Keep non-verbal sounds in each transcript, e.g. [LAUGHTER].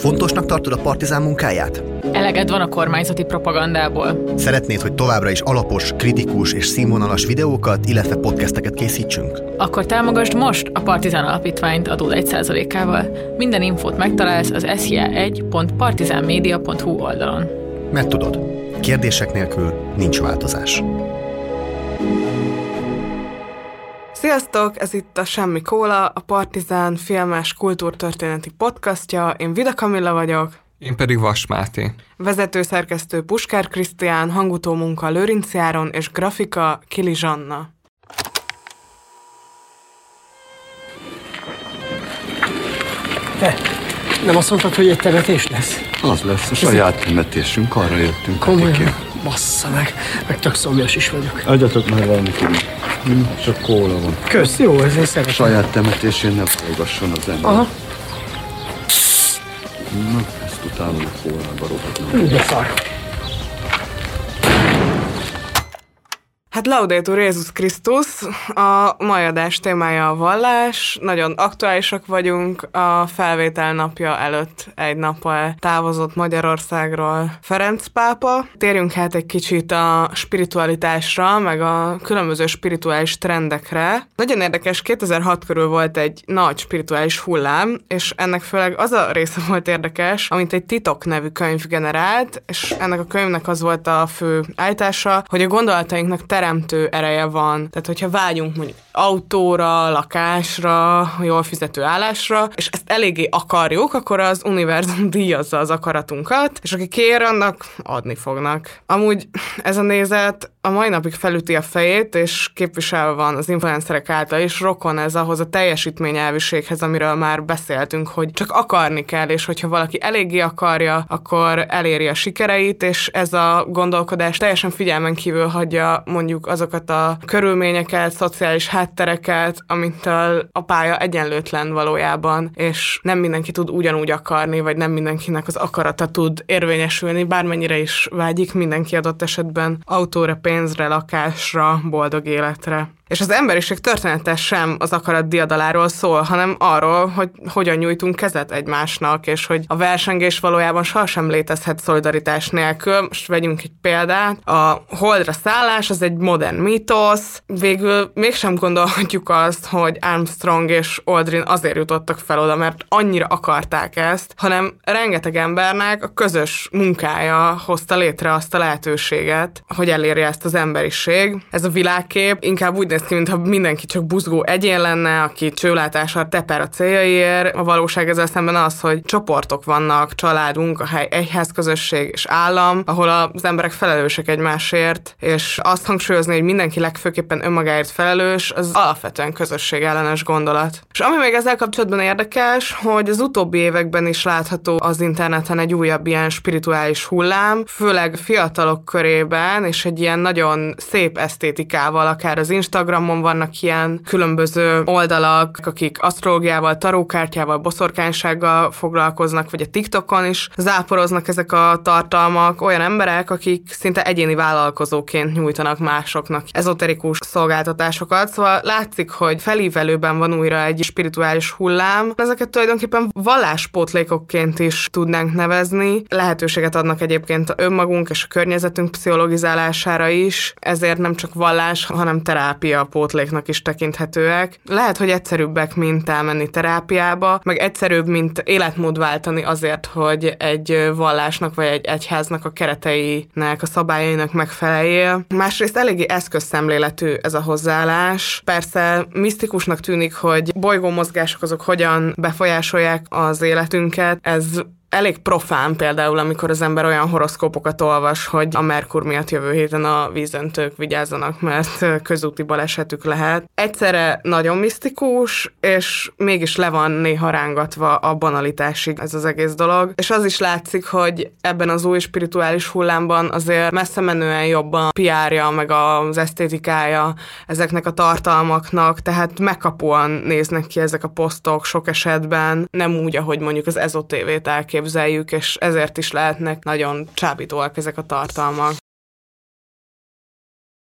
Fontosnak tartod a partizán munkáját? Eleged van a kormányzati propagandából. Szeretnéd, hogy továbbra is alapos, kritikus és színvonalas videókat, illetve podcasteket készítsünk? Akkor támogasd most a Partizán Alapítványt adó 1%-ával. Minden infót megtalálsz az sia1.partizánmedia.hu oldalon. Mert tudod, kérdések nélkül nincs változás. Sziasztok, ez itt a Semmi Kóla, a Partizán filmes kultúrtörténeti podcastja. Én Vida Kamilla vagyok. Én pedig Vas Máté. Vezetőszerkesztő Puskár Krisztián, hangutó munka Lőrinc Járon és grafika Kili Zsanna. Te, nem azt mondtad, hogy egy temetés lesz? Az lesz a saját temetésünk, arra jöttünk. Komolyan? Petike. Bassza meg, meg tök szomjas is vagyok. Adjatok már valamit inni. Csak kóla van. Kösz, jó, ez én szeretem. Saját temetésén ne forgasson az ember. Aha, Na, ezt utálom a kólába rohadnom. de szar. Hát Laudetur Jézus Krisztus, a mai adás témája a vallás, nagyon aktuálisak vagyunk, a felvétel napja előtt egy nappal távozott Magyarországról Ferenc pápa. Térjünk hát egy kicsit a spiritualitásra, meg a különböző spirituális trendekre. Nagyon érdekes, 2006 körül volt egy nagy spirituális hullám, és ennek főleg az a része volt érdekes, amit egy titok nevű könyv generált, és ennek a könyvnek az volt a fő állítása, hogy a gondolatainknak teremtő ereje van. Tehát, hogyha vágyunk mondjuk autóra, lakásra, jól fizető állásra, és ezt eléggé akarjuk, akkor az univerzum [LAUGHS] díjazza az akaratunkat, és aki kér, annak adni fognak. Amúgy ez a nézet a mai napig felüti a fejét, és képviselve van az influencerek által is, rokon ez ahhoz a teljesítményelviséghez, amiről már beszéltünk, hogy csak akarni kell, és hogyha valaki eléggé akarja, akkor eléri a sikereit, és ez a gondolkodás teljesen figyelmen kívül hagyja mondjuk azokat a körülményeket, szociális háttereket, amitől a pálya egyenlőtlen valójában, és nem mindenki tud ugyanúgy akarni, vagy nem mindenkinek az akarata tud érvényesülni, bármennyire is vágyik mindenki adott esetben autóra, pénzre, lakásra, boldog életre. És az emberiség története sem az akarat diadaláról szól, hanem arról, hogy hogyan nyújtunk kezet egymásnak, és hogy a versengés valójában sohasem létezhet szolidaritás nélkül. Most vegyünk egy példát. A holdra szállás az egy modern mítosz. Végül mégsem gondolhatjuk azt, hogy Armstrong és Aldrin azért jutottak fel oda, mert annyira akarták ezt, hanem rengeteg embernek a közös munkája hozta létre azt a lehetőséget, hogy elérje ezt az emberiség. Ez a világkép inkább úgy néz ki, mintha mindenki csak buzgó egyén lenne, aki csőlátással teper a céljaiért. A valóság ezzel szemben az, hogy csoportok vannak, család, munkahely, egyházközösség és állam, ahol az emberek felelősek egymásért, és azt hangsúlyozni, hogy mindenki legfőképpen önmagáért felelős, az alapvetően közösség ellenes gondolat. És ami még ezzel kapcsolatban érdekes, hogy az utóbbi években is látható az interneten egy újabb ilyen spirituális hullám, főleg fiatalok körében, és egy ilyen nagyon szép esztétikával, akár az Instagramon vannak ilyen különböző oldalak, akik asztrológiával, tarókártyával, boszorkánysággal foglalkoznak, vagy a TikTokon is záporoznak ezek a tartalmak, olyan emberek, akik szinte egyéni vállalkozóként nyújtanak másoknak ezoterikus szolgáltatásokat, szóval látszik, hogy felívelőben van újra egy spirituális hullám. Ezeket tulajdonképpen valláspótlékokként is tudnánk nevezni. Lehetőséget adnak egyébként önmagunk és a környezetünk pszichologizálására is, ezért nem csak vallás, hanem terápia pótléknak is tekinthetőek. Lehet, hogy egyszerűbbek, mint elmenni terápiába, meg egyszerűbb, mint életmód váltani azért, hogy egy vallásnak vagy egy egyháznak a kereteinek, a szabályainak megfeleljél. Másrészt eléggé eszközszemléletű ez a hozzáállás. Persze misztikusnak tűnik, hogy bolygómozgások azok hogyan befolyásolják az életünket. Ez elég profán például, amikor az ember olyan horoszkópokat olvas, hogy a Merkur miatt jövő héten a vízöntők vigyázzanak, mert közúti balesetük lehet. Egyszerre nagyon misztikus, és mégis le van néha rángatva a banalitásig ez az egész dolog. És az is látszik, hogy ebben az új spirituális hullámban azért messze menően jobb a PR-ja, meg az esztétikája ezeknek a tartalmaknak, tehát megkapóan néznek ki ezek a posztok sok esetben, nem úgy, ahogy mondjuk az ezotévét elképzeljük, és ezért is lehetnek nagyon csábítóak ezek a tartalmak.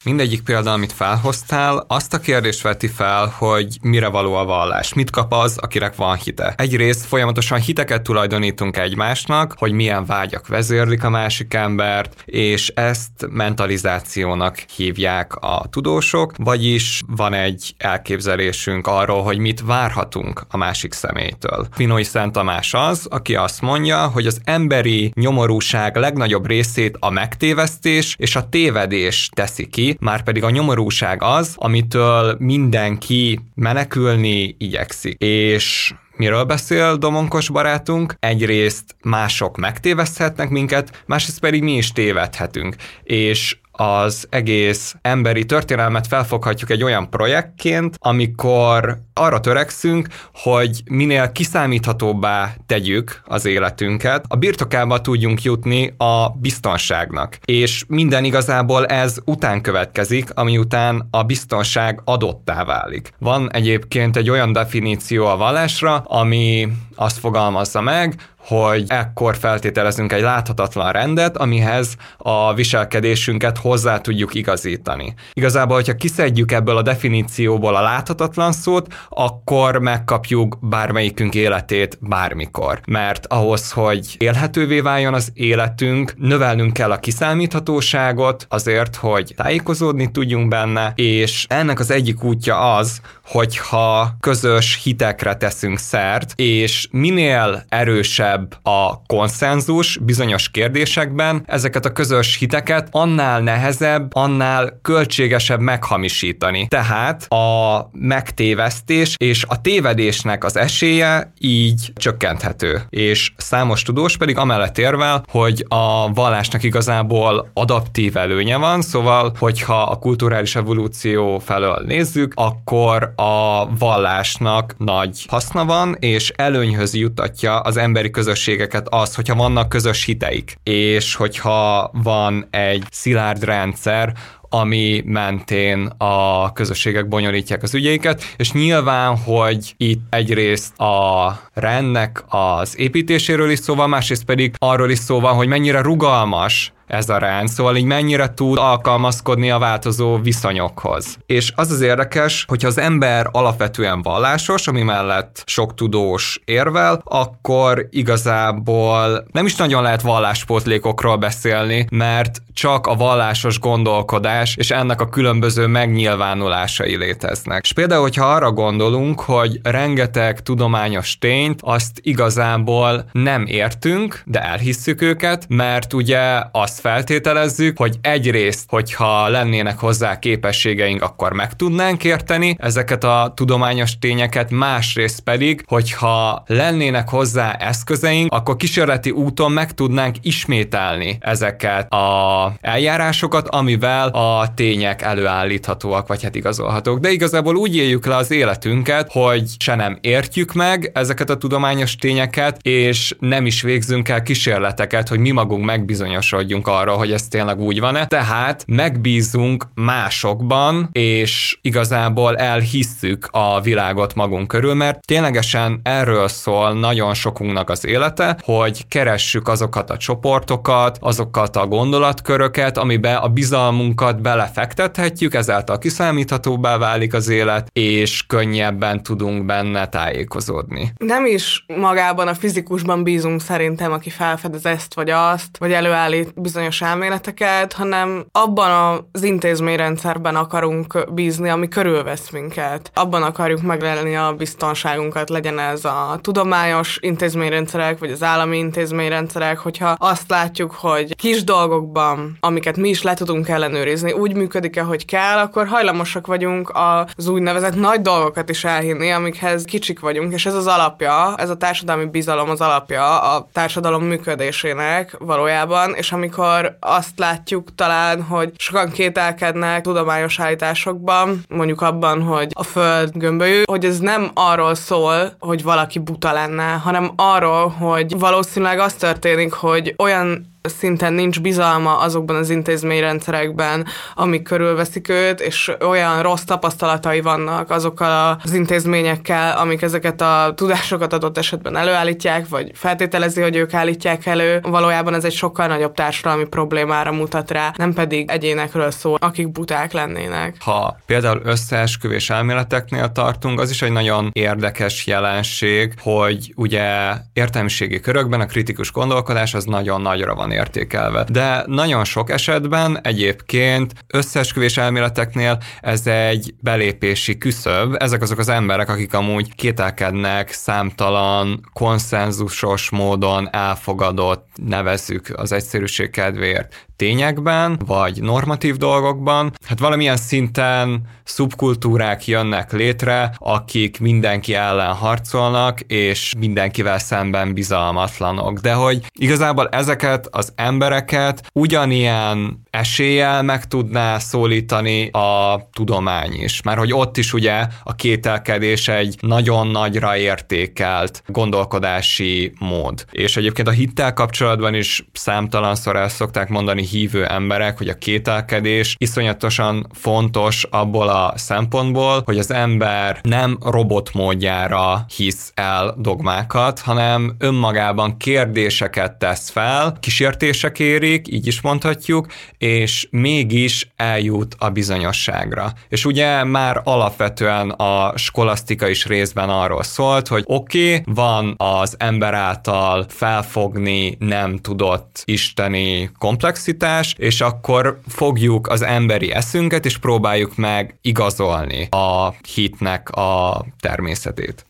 Mindegyik példa, amit felhoztál, azt a kérdést veti fel, hogy mire való a vallás, mit kap az, akinek van hite. Egyrészt folyamatosan hiteket tulajdonítunk egymásnak, hogy milyen vágyak vezérlik a másik embert, és ezt mentalizációnak hívják a tudósok, vagyis van egy elképzelésünk arról, hogy mit várhatunk a másik személytől. Pinoi Szent Tamás az, aki azt mondja, hogy az emberi nyomorúság legnagyobb részét a megtévesztés és a tévedés teszi ki, már pedig a nyomorúság az, amitől mindenki menekülni igyekszik. És Miről beszél Domonkos barátunk? Egyrészt mások megtéveszthetnek minket, másrészt pedig mi is tévedhetünk. És az egész emberi történelmet felfoghatjuk egy olyan projektként, amikor arra törekszünk, hogy minél kiszámíthatóbbá tegyük az életünket, a birtokába tudjunk jutni a biztonságnak. És minden igazából ez után következik, ami után a biztonság adottá válik. Van egyébként egy olyan definíció a vallásra, ami azt fogalmazza meg, hogy ekkor feltételezünk egy láthatatlan rendet, amihez a viselkedésünket hozzá tudjuk igazítani. Igazából, hogyha kiszedjük ebből a definícióból a láthatatlan szót, akkor megkapjuk bármelyikünk életét bármikor. Mert ahhoz, hogy élhetővé váljon az életünk, növelnünk kell a kiszámíthatóságot azért, hogy tájékozódni tudjunk benne, és ennek az egyik útja az, hogyha közös hitekre teszünk szert, és minél erősebb a konszenzus bizonyos kérdésekben, ezeket a közös hiteket annál nehezebb, annál költségesebb meghamisítani. Tehát a megtévesztés és a tévedésnek az esélye így csökkenthető. És számos tudós pedig amellett érvel, hogy a vallásnak igazából adaptív előnye van, szóval, hogyha a kulturális evolúció felől nézzük, akkor a vallásnak nagy haszna van, és előnyhöz jutatja az emberi közösségeket az, hogyha vannak közös hiteik, és hogyha van egy szilárd rendszer, ami mentén a közösségek bonyolítják az ügyeiket, és nyilván, hogy itt egyrészt a rendnek az építéséről is szó van, másrészt pedig arról is szó van, hogy mennyire rugalmas ez a rend, szóval így mennyire tud alkalmazkodni a változó viszonyokhoz. És az az érdekes, hogyha az ember alapvetően vallásos, ami mellett sok tudós érvel, akkor igazából nem is nagyon lehet valláspótlékokról beszélni, mert csak a vallásos gondolkodás és ennek a különböző megnyilvánulásai léteznek. És például, hogyha arra gondolunk, hogy rengeteg tudományos tényt azt igazából nem értünk, de elhisszük őket, mert ugye azt feltételezzük, hogy egyrészt, hogyha lennének hozzá képességeink, akkor meg tudnánk érteni ezeket a tudományos tényeket, másrészt pedig, hogyha lennének hozzá eszközeink, akkor kísérleti úton meg tudnánk ismételni ezeket a eljárásokat, amivel a tények előállíthatóak, vagy hát igazolhatók. De igazából úgy éljük le az életünket, hogy se nem értjük meg ezeket a tudományos tényeket, és nem is végzünk el kísérleteket, hogy mi magunk megbizonyosodjunk arra, hogy ez tényleg úgy van-e. Tehát megbízunk másokban, és igazából elhisszük a világot magunk körül, mert ténylegesen erről szól nagyon sokunknak az élete, hogy keressük azokat a csoportokat, azokat a gondolatköröket, amiben a bizalmunkat belefektethetjük, ezáltal kiszámíthatóbbá válik az élet, és könnyebben tudunk benne tájékozódni. Nem is magában a fizikusban bízunk szerintem, aki felfedez ezt vagy azt, vagy előállít bizonyos elméleteket, hanem abban az intézményrendszerben akarunk bízni, ami körülvesz minket. Abban akarjuk meglelni a biztonságunkat, legyen ez a tudományos intézményrendszerek, vagy az állami intézményrendszerek, hogyha azt látjuk, hogy kis dolgokban, amiket mi is le tudunk ellenőrizni, úgy működik-e, hogy kell, akkor hajlamosak vagyunk az úgynevezett nagy dolgokat is elhinni, amikhez kicsik vagyunk, és ez az alapja, ez a társadalmi bizalom az alapja a társadalom működésének valójában, és amikor azt látjuk talán, hogy sokan kételkednek tudományos állításokban, mondjuk abban, hogy a Föld gömbölyű, hogy ez nem arról szól, hogy valaki buta lenne, hanem arról, hogy valószínűleg az történik, hogy olyan szinten nincs bizalma azokban az intézményrendszerekben, amik körülveszik őt, és olyan rossz tapasztalatai vannak azokkal az intézményekkel, amik ezeket a tudásokat adott esetben előállítják, vagy feltételezi, hogy ők állítják elő. Valójában ez egy sokkal nagyobb társadalmi problémára mutat rá, nem pedig egyénekről szól, akik buták lennének. Ha például összeesküvés elméleteknél tartunk, az is egy nagyon érdekes jelenség, hogy ugye értelmiségi körökben a kritikus gondolkodás az nagyon nagyra van értékelve. De nagyon sok esetben egyébként összeesküvés elméleteknél ez egy belépési küszöb. Ezek azok az emberek, akik amúgy kételkednek számtalan konszenzusos módon elfogadott, nevezzük az egyszerűség kedvéért tényekben, vagy normatív dolgokban, hát valamilyen szinten szubkultúrák jönnek létre, akik mindenki ellen harcolnak, és mindenkivel szemben bizalmatlanok. De hogy igazából ezeket az embereket ugyanilyen eséllyel meg tudná szólítani a tudomány is. Mert hogy ott is ugye a kételkedés egy nagyon nagyra értékelt gondolkodási mód. És egyébként a hittel kapcsolatban is számtalanszor el szokták mondani hívő emberek, hogy a kételkedés iszonyatosan fontos abból a szempontból, hogy az ember nem robot módjára hisz el dogmákat, hanem önmagában kérdéseket tesz fel, kísértések érik, így is mondhatjuk, és mégis eljut a bizonyosságra. És ugye már alapvetően a skolasztika is részben arról szólt, hogy oké, okay, van az ember által felfogni nem tudott isteni komplexitás, és akkor fogjuk az emberi eszünket, és próbáljuk meg igazolni a hitnek a természetét.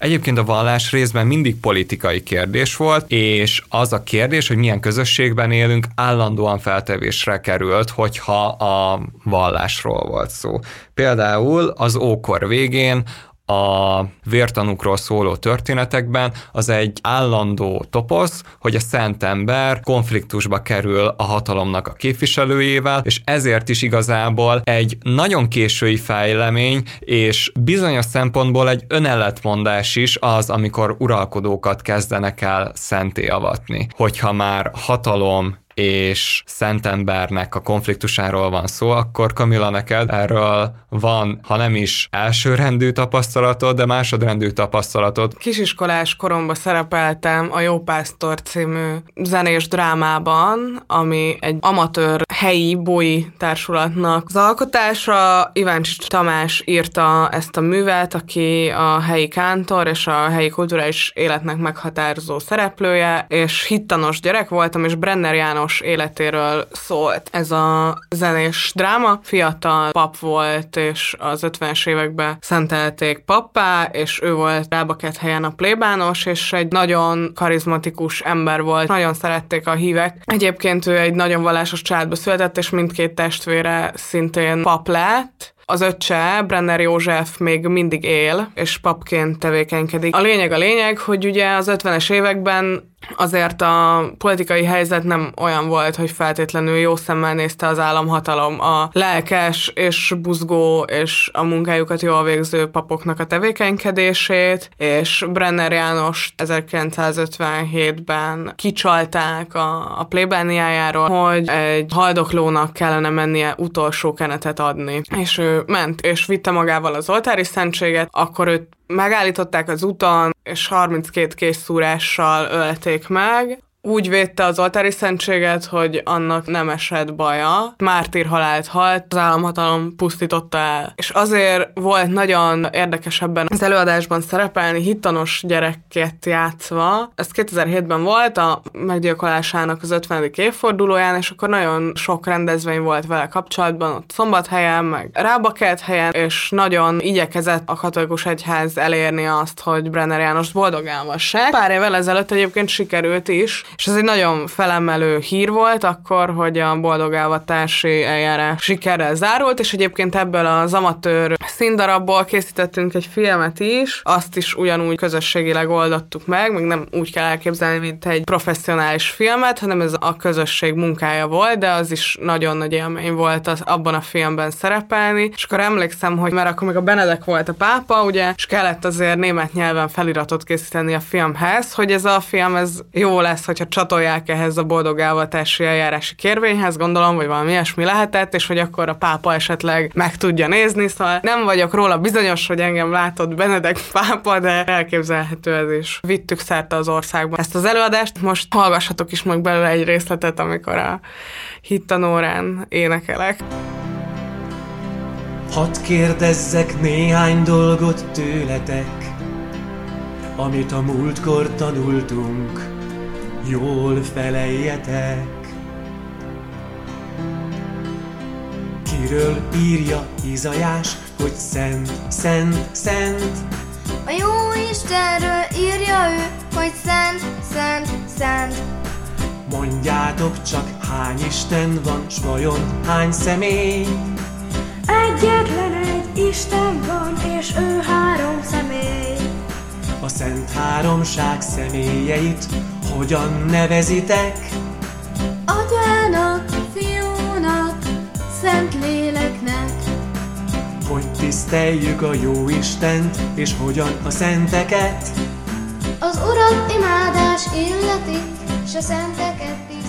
Egyébként a vallás részben mindig politikai kérdés volt, és az a kérdés, hogy milyen közösségben élünk, állandóan feltevésre került, hogyha a vallásról volt szó. Például az ókor végén a vértanúkról szóló történetekben az egy állandó toposz, hogy a szent ember konfliktusba kerül a hatalomnak a képviselőjével, és ezért is igazából egy nagyon késői fejlemény, és bizonyos szempontból egy önelletmondás is az, amikor uralkodókat kezdenek el szenté avatni. Hogyha már hatalom és szentembernek a konfliktusáról van szó, akkor Kamila neked erről van, ha nem is elsőrendű tapasztalatod, de másodrendű tapasztalatod. Kisiskolás koromban szerepeltem a Jó Pásztor című zenés drámában, ami egy amatőr helyi bói társulatnak az alkotása. Iváncsics Tamás írta ezt a művet, aki a helyi kántor és a helyi kulturális életnek meghatározó szereplője, és hittanos gyerek voltam, és Brenner János János életéről szólt. Ez a zenés dráma. Fiatal pap volt, és az 50-es években szentelték pappá, és ő volt Rábaket helyen a plébános, és egy nagyon karizmatikus ember volt. Nagyon szerették a hívek. Egyébként ő egy nagyon vallásos családba született, és mindkét testvére szintén pap lett az öccse, Brenner József még mindig él, és papként tevékenykedik. A lényeg a lényeg, hogy ugye az 50-es években azért a politikai helyzet nem olyan volt, hogy feltétlenül jó szemmel nézte az államhatalom a lelkes és buzgó és a munkájukat jól végző papoknak a tevékenykedését, és Brenner János 1957-ben kicsalták a, a plébániájáról, hogy egy haldoklónak kellene mennie utolsó kenetet adni. És ő ment, és vitte magával az oltári szentséget, akkor őt megállították az úton, és 32 készszúrással ölték meg, úgy védte az oltári szentséget, hogy annak nem esett baja. Mártír halált halt, az államhatalom pusztította el. És azért volt nagyon érdekes ebben az előadásban szerepelni, hittanos gyereket játszva. Ez 2007-ben volt a meggyilkolásának az 50. évfordulóján, és akkor nagyon sok rendezvény volt vele kapcsolatban, ott Szombathelyen, meg Rábakert helyen, és nagyon igyekezett a katolikus egyház elérni azt, hogy Brenner János boldogán se. Pár évvel ezelőtt egyébként sikerült is, És ez egy nagyon felemelő hír volt akkor, hogy a boldogávatási eljárás sikerrel zárult, és egyébként ebből az amatőr színdarabból készítettünk egy filmet is, azt is ugyanúgy közösségileg oldottuk meg, még nem úgy kell elképzelni, mint egy professzionális filmet, hanem ez a közösség munkája volt, de az is nagyon nagy élmény volt az, abban a filmben szerepelni, és akkor emlékszem, hogy mert akkor még a Benedek volt a pápa, ugye, és kellett azért német nyelven feliratot készíteni a filmhez, hogy ez a film ez jó lesz, hogyha csatolják ehhez a boldogávatási eljárási kérvényhez, gondolom, vagy valami ilyesmi lehetett, és hogy akkor a pápa esetleg meg tudja nézni, szóval nem vagyok róla bizonyos, hogy engem látott Benedek pápa, de elképzelhető ez is. Vittük szerte az országban ezt az előadást, most hallgassatok is meg belőle egy részletet, amikor a hittanórán énekelek. Hadd kérdezzek néhány dolgot tőletek, amit a múltkor tanultunk, jól feleljetek. Kiről írja Izajás, hogy szent, szent, szent? A jó Istenről írja ő, hogy szent, szent, szent. Mondjátok csak, hány Isten van, s vajon hány személy? Egyetlen egy Isten van, és ő három személy. A Szent Háromság személyeit hogyan nevezitek? Atyának, fiúnak, szent léleknek. Hogy tiszteljük a jó Istent, és hogyan a szenteket? Az Urat imádás illeti, s a szenteket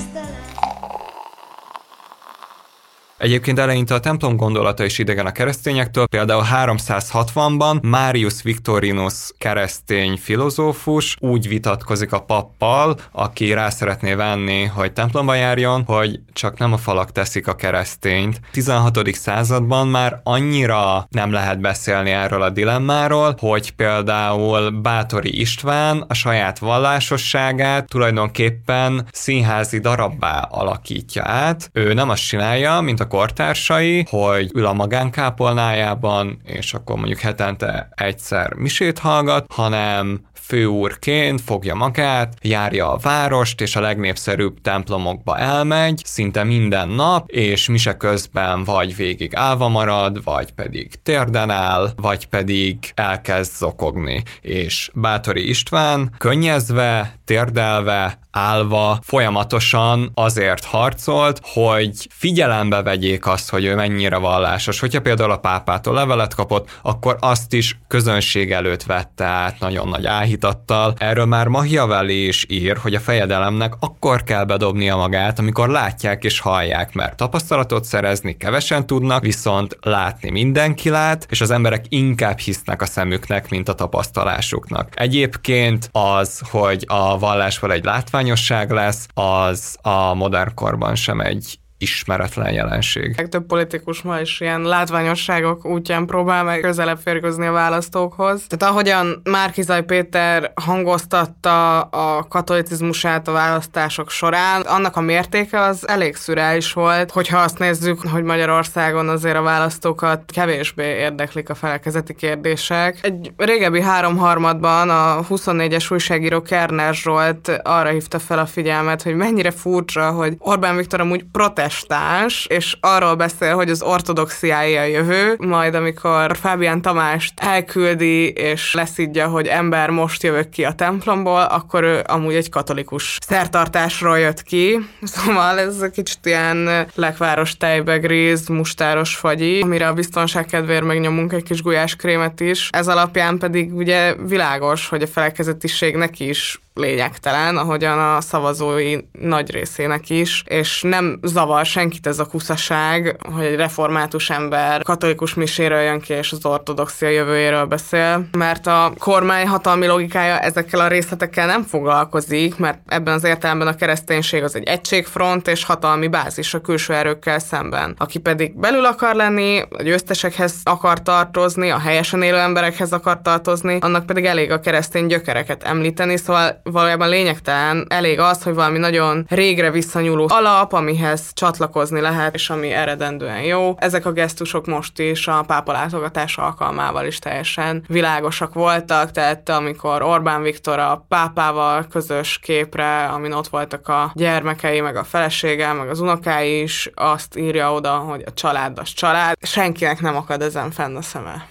Egyébként eleinte a templom gondolata is idegen a keresztényektől, például 360-ban Marius Victorinus keresztény filozófus úgy vitatkozik a pappal, aki rá szeretné venni, hogy templomba járjon, hogy csak nem a falak teszik a keresztényt. 16. században már annyira nem lehet beszélni erről a dilemmáról, hogy például Bátori István a saját vallásosságát tulajdonképpen színházi darabbá alakítja át. Ő nem azt csinálja, mint a kortársai, hogy ül a magánkápolnájában, és akkor mondjuk hetente egyszer misét hallgat, hanem főúrként fogja magát, járja a várost, és a legnépszerűbb templomokba elmegy, szinte minden nap, és mise közben vagy végig állva marad, vagy pedig térden áll, vagy pedig elkezd zokogni. És Bátori István könnyezve, térdelve, állva folyamatosan azért harcolt, hogy figyelembe vegyék azt, hogy ő mennyire vallásos. Hogyha például a pápától levelet kapott, akkor azt is közönség előtt vette át nagyon nagy áhítattal. Erről már Machiavelli is ír, hogy a fejedelemnek akkor kell bedobnia magát, amikor látják és hallják, mert tapasztalatot szerezni kevesen tudnak, viszont látni mindenki lát, és az emberek inkább hisznek a szemüknek, mint a tapasztalásuknak. Egyébként az, hogy a vallásval egy látvány látványosság lesz, az a modern korban sem egy ismeretlen jelenség. Legtöbb politikus ma is ilyen látványosságok útján próbál meg közelebb férkőzni a választókhoz. Tehát ahogyan Márkizaj Péter hangoztatta a katolicizmusát a választások során, annak a mértéke az elég szürális volt, hogyha azt nézzük, hogy Magyarországon azért a választókat kevésbé érdeklik a felekezeti kérdések. Egy régebbi háromharmadban a 24-es újságíró Kerner Zsolt arra hívta fel a figyelmet, hogy mennyire furcsa, hogy Orbán Viktor amúgy protest protestáns, és arról beszél, hogy az ortodoxiája a jövő, majd amikor Fábián Tamást elküldi, és leszidja, hogy ember most jövök ki a templomból, akkor ő amúgy egy katolikus szertartásról jött ki. Szóval ez kicsit ilyen lekváros tejbe gríz, mustáros fagyi, amire a biztonság kedvéért megnyomunk egy kis gulyáskrémet is. Ez alapján pedig ugye világos, hogy a felekezetisségnek is lényegtelen, ahogyan a szavazói nagy részének is, és nem zavar senkit ez a kuszaság, hogy egy református ember katolikus miséről jön ki, és az ortodoxia jövőjéről beszél, mert a kormány hatalmi logikája ezekkel a részletekkel nem foglalkozik, mert ebben az értelemben a kereszténység az egy egységfront és hatalmi bázis a külső erőkkel szemben. Aki pedig belül akar lenni, a győztesekhez akar tartozni, a helyesen élő emberekhez akar tartozni, annak pedig elég a keresztény gyökereket említeni, szóval valójában lényegtelen, elég az, hogy valami nagyon régre visszanyúló alap, amihez csatlakozni lehet, és ami eredendően jó. Ezek a gesztusok most is a pápa látogatás alkalmával is teljesen világosak voltak, tehát amikor Orbán Viktor a pápával közös képre, amin ott voltak a gyermekei, meg a felesége, meg az unokái is, azt írja oda, hogy a család az család. Senkinek nem akad ezen fenn a szeme.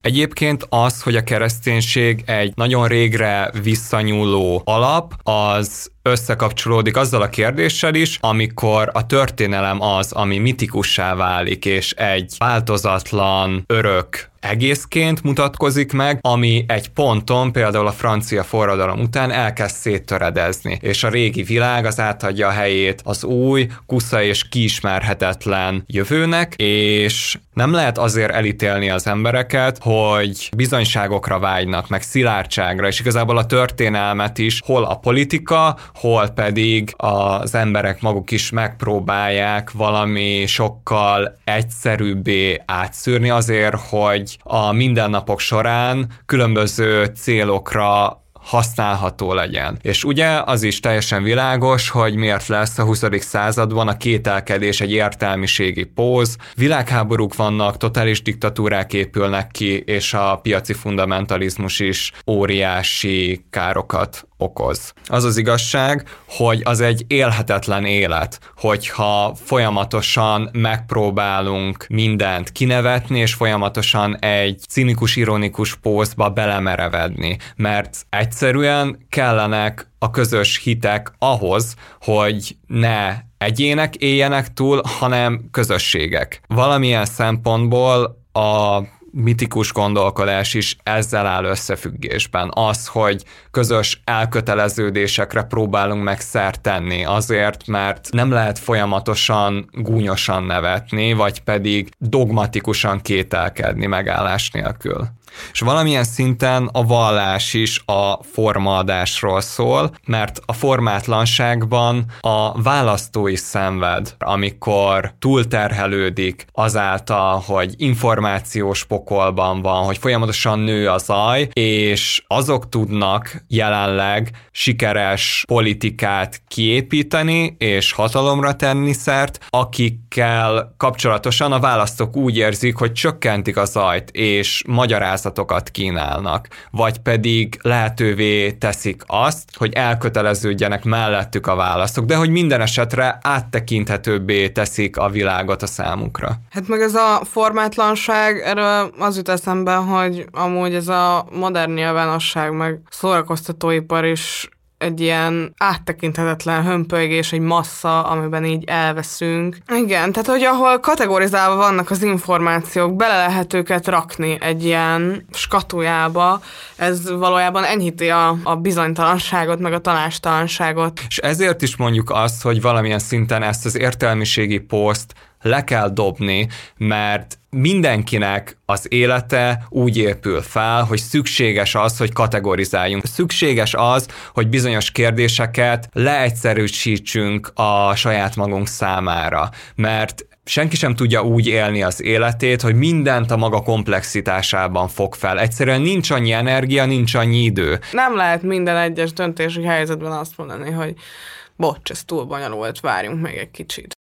Egyébként az, hogy a kereszténység egy nagyon régre visszanyúló alap, az összekapcsolódik azzal a kérdéssel is, amikor a történelem az, ami mitikussá válik, és egy változatlan, örök egészként mutatkozik meg, ami egy ponton, például a francia forradalom után elkezd széttöredezni, és a régi világ az átadja a helyét az új, kusza és kiismerhetetlen jövőnek, és nem lehet azért elítélni az embereket, hogy bizonyságokra vágynak, meg szilárdságra, és igazából a történelmet is hol a politika, hol pedig az emberek maguk is megpróbálják valami sokkal egyszerűbbé átszűrni azért, hogy a mindennapok során különböző célokra használható legyen. És ugye az is teljesen világos, hogy miért lesz a 20. században a kételkedés egy értelmiségi póz, világháborúk vannak, totális diktatúrák épülnek ki, és a piaci fundamentalizmus is óriási károkat okoz. Az az igazság, hogy az egy élhetetlen élet, hogyha folyamatosan megpróbálunk mindent kinevetni, és folyamatosan egy cinikus, ironikus pózba belemerevedni, mert egyszerűen kellenek a közös hitek ahhoz, hogy ne egyének éljenek túl, hanem közösségek. Valamilyen szempontból a mitikus gondolkodás is ezzel áll összefüggésben. Az, hogy közös elköteleződésekre próbálunk meg szert tenni, azért, mert nem lehet folyamatosan gúnyosan nevetni, vagy pedig dogmatikusan kételkedni megállás nélkül. És valamilyen szinten a vallás is a formaadásról szól, mert a formátlanságban a választó is szenved, amikor túlterhelődik azáltal, hogy információs pokolban van, hogy folyamatosan nő a zaj, és azok tudnak jelenleg sikeres politikát kiépíteni és hatalomra tenni szert, akikkel kapcsolatosan a választók úgy érzik, hogy csökkentik a zajt, és magyarázatokat kínálnak, vagy pedig lehetővé teszik azt, hogy elköteleződjenek mellettük a választók, de hogy minden esetre áttekinthetőbbé teszik a világot a számukra. Hát meg ez a formátlanság, erről az jut eszembe, hogy amúgy ez a modern nyilvánosság, meg szórakoztatóipar is egy ilyen áttekinthetetlen hömpölygés, egy massza, amiben így elveszünk. Igen, tehát hogy ahol kategorizálva vannak az információk, bele lehet őket rakni egy ilyen skatujába, ez valójában enyhíti a, a bizonytalanságot, meg a tanástalanságot. És ezért is mondjuk azt, hogy valamilyen szinten ezt az értelmiségi poszt le kell dobni, mert mindenkinek az élete úgy épül fel, hogy szükséges az, hogy kategorizáljunk. Szükséges az, hogy bizonyos kérdéseket leegyszerűsítsünk a saját magunk számára, mert senki sem tudja úgy élni az életét, hogy mindent a maga komplexitásában fog fel. Egyszerűen nincs annyi energia, nincs annyi idő. Nem lehet minden egyes döntési helyzetben azt mondani, hogy bocs, ez túl bonyolult, várjunk még egy kicsit.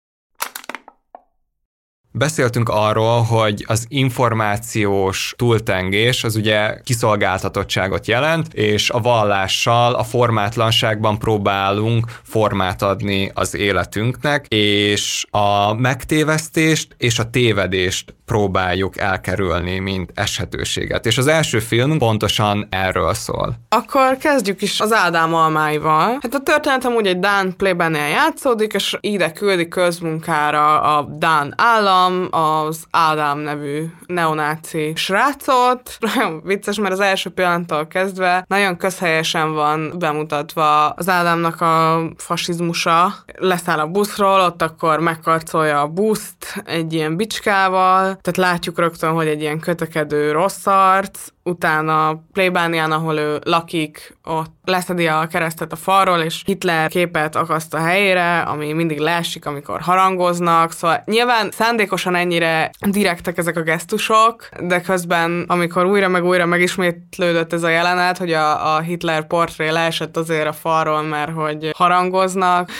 Beszéltünk arról, hogy az információs túltengés az ugye kiszolgáltatottságot jelent, és a vallással, a formátlanságban próbálunk formát adni az életünknek, és a megtévesztést és a tévedést próbáljuk elkerülni, mint eshetőséget. És az első film pontosan erről szól. Akkor kezdjük is az Ádám almáival. Hát a történet úgy egy Dán plében játszódik, és ide küldi közmunkára a Dán állam, láttam az Ádám nevű neonáci srácot. Nagyon vicces, mert az első pillanattól kezdve nagyon közhelyesen van bemutatva az Ádámnak a fasizmusa. Leszáll a buszról, ott akkor megkarcolja a buszt egy ilyen bicskával, tehát látjuk rögtön, hogy egy ilyen kötekedő rossz arc, utána plébánián, ahol ő lakik, ott leszedi a keresztet a falról, és Hitler képet akaszt a helyére, ami mindig leesik, amikor harangoznak, szóval nyilván szándékos szándékosan ennyire direktek ezek a gesztusok, de közben, amikor újra meg újra megismétlődött ez a jelenet, hogy a, a Hitler portré leesett azért a falról, mert hogy harangoznak,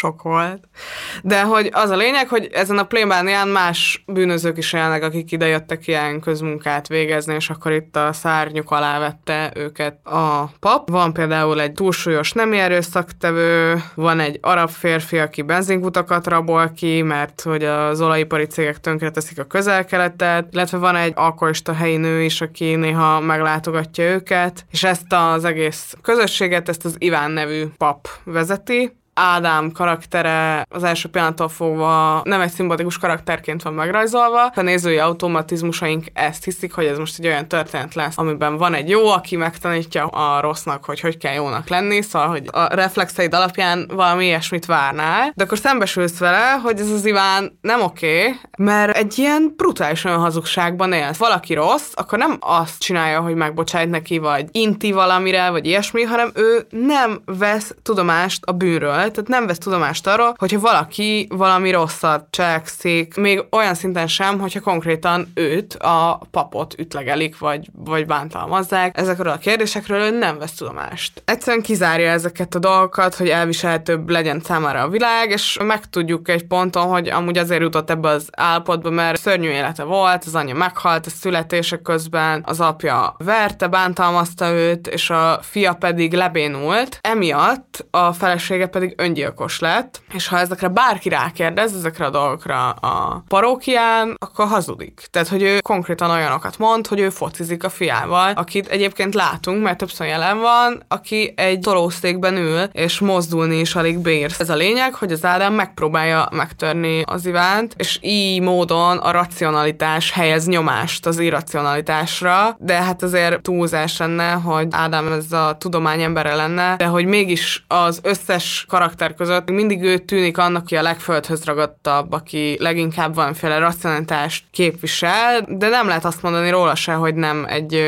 sok volt. De hogy az a lényeg, hogy ezen a plébánián más bűnözők is élnek, akik idejöttek ilyen közmunkát végezni, és akkor itt a szárnyuk alá vette őket a pap. Van például egy túlsúlyos nemi erőszaktevő, van egy arab férfi, aki benzinkutakat rabol ki, mert hogy az olajipari cégek tönkreteszik a közel-keletet, illetve van egy alkoholista helyi nő is, aki néha meglátogatja őket, és ezt az egész közösséget, ezt az Iván nevű pap vezeti, Ádám karaktere az első pillanattól fogva nem egy szimbolikus karakterként van megrajzolva. A nézői automatizmusaink ezt hiszik, hogy ez most egy olyan történet lesz, amiben van egy jó, aki megtanítja a rossznak, hogy hogy kell jónak lenni, szóval, hogy a reflexeid alapján valami ilyesmit várnál, de akkor szembesülsz vele, hogy ez az Iván nem oké, okay, mert egy ilyen brutális olyan hazugságban élsz. Valaki rossz, akkor nem azt csinálja, hogy megbocsájt neki, vagy inti valamire, vagy ilyesmi, hanem ő nem vesz tudomást a bűnről, tehát nem vesz tudomást arról, hogyha valaki valami rosszat cselekszik, még olyan szinten sem, hogyha konkrétan őt, a papot ütlegelik, vagy, vagy bántalmazzák. Ezekről a kérdésekről ő nem vesz tudomást. Egyszerűen kizárja ezeket a dolgokat, hogy elviselhetőbb legyen számára a világ, és megtudjuk egy ponton, hogy amúgy azért jutott ebbe az állapotba, mert szörnyű élete volt, az anyja meghalt a születése közben, az apja verte, bántalmazta őt, és a fia pedig lebénult. Emiatt a felesége pedig öngyilkos lett, és ha ezekre bárki rákérdez, ezekre a dolgokra a parókián, akkor hazudik. Tehát, hogy ő konkrétan olyanokat mond, hogy ő focizik a fiával, akit egyébként látunk, mert többször jelen van, aki egy tolószékben ül, és mozdulni is alig bír. Ez a lényeg, hogy az Ádám megpróbálja megtörni az Ivánt, és így módon a racionalitás helyez nyomást az irracionalitásra, de hát azért túlzás lenne, hogy Ádám ez a tudomány embere lenne, de hogy mégis az összes karakter karakter között mindig ő tűnik annak, aki a legföldhöz ragadtabb, aki leginkább valamiféle racionalitást képvisel, de nem lehet azt mondani róla se, hogy nem egy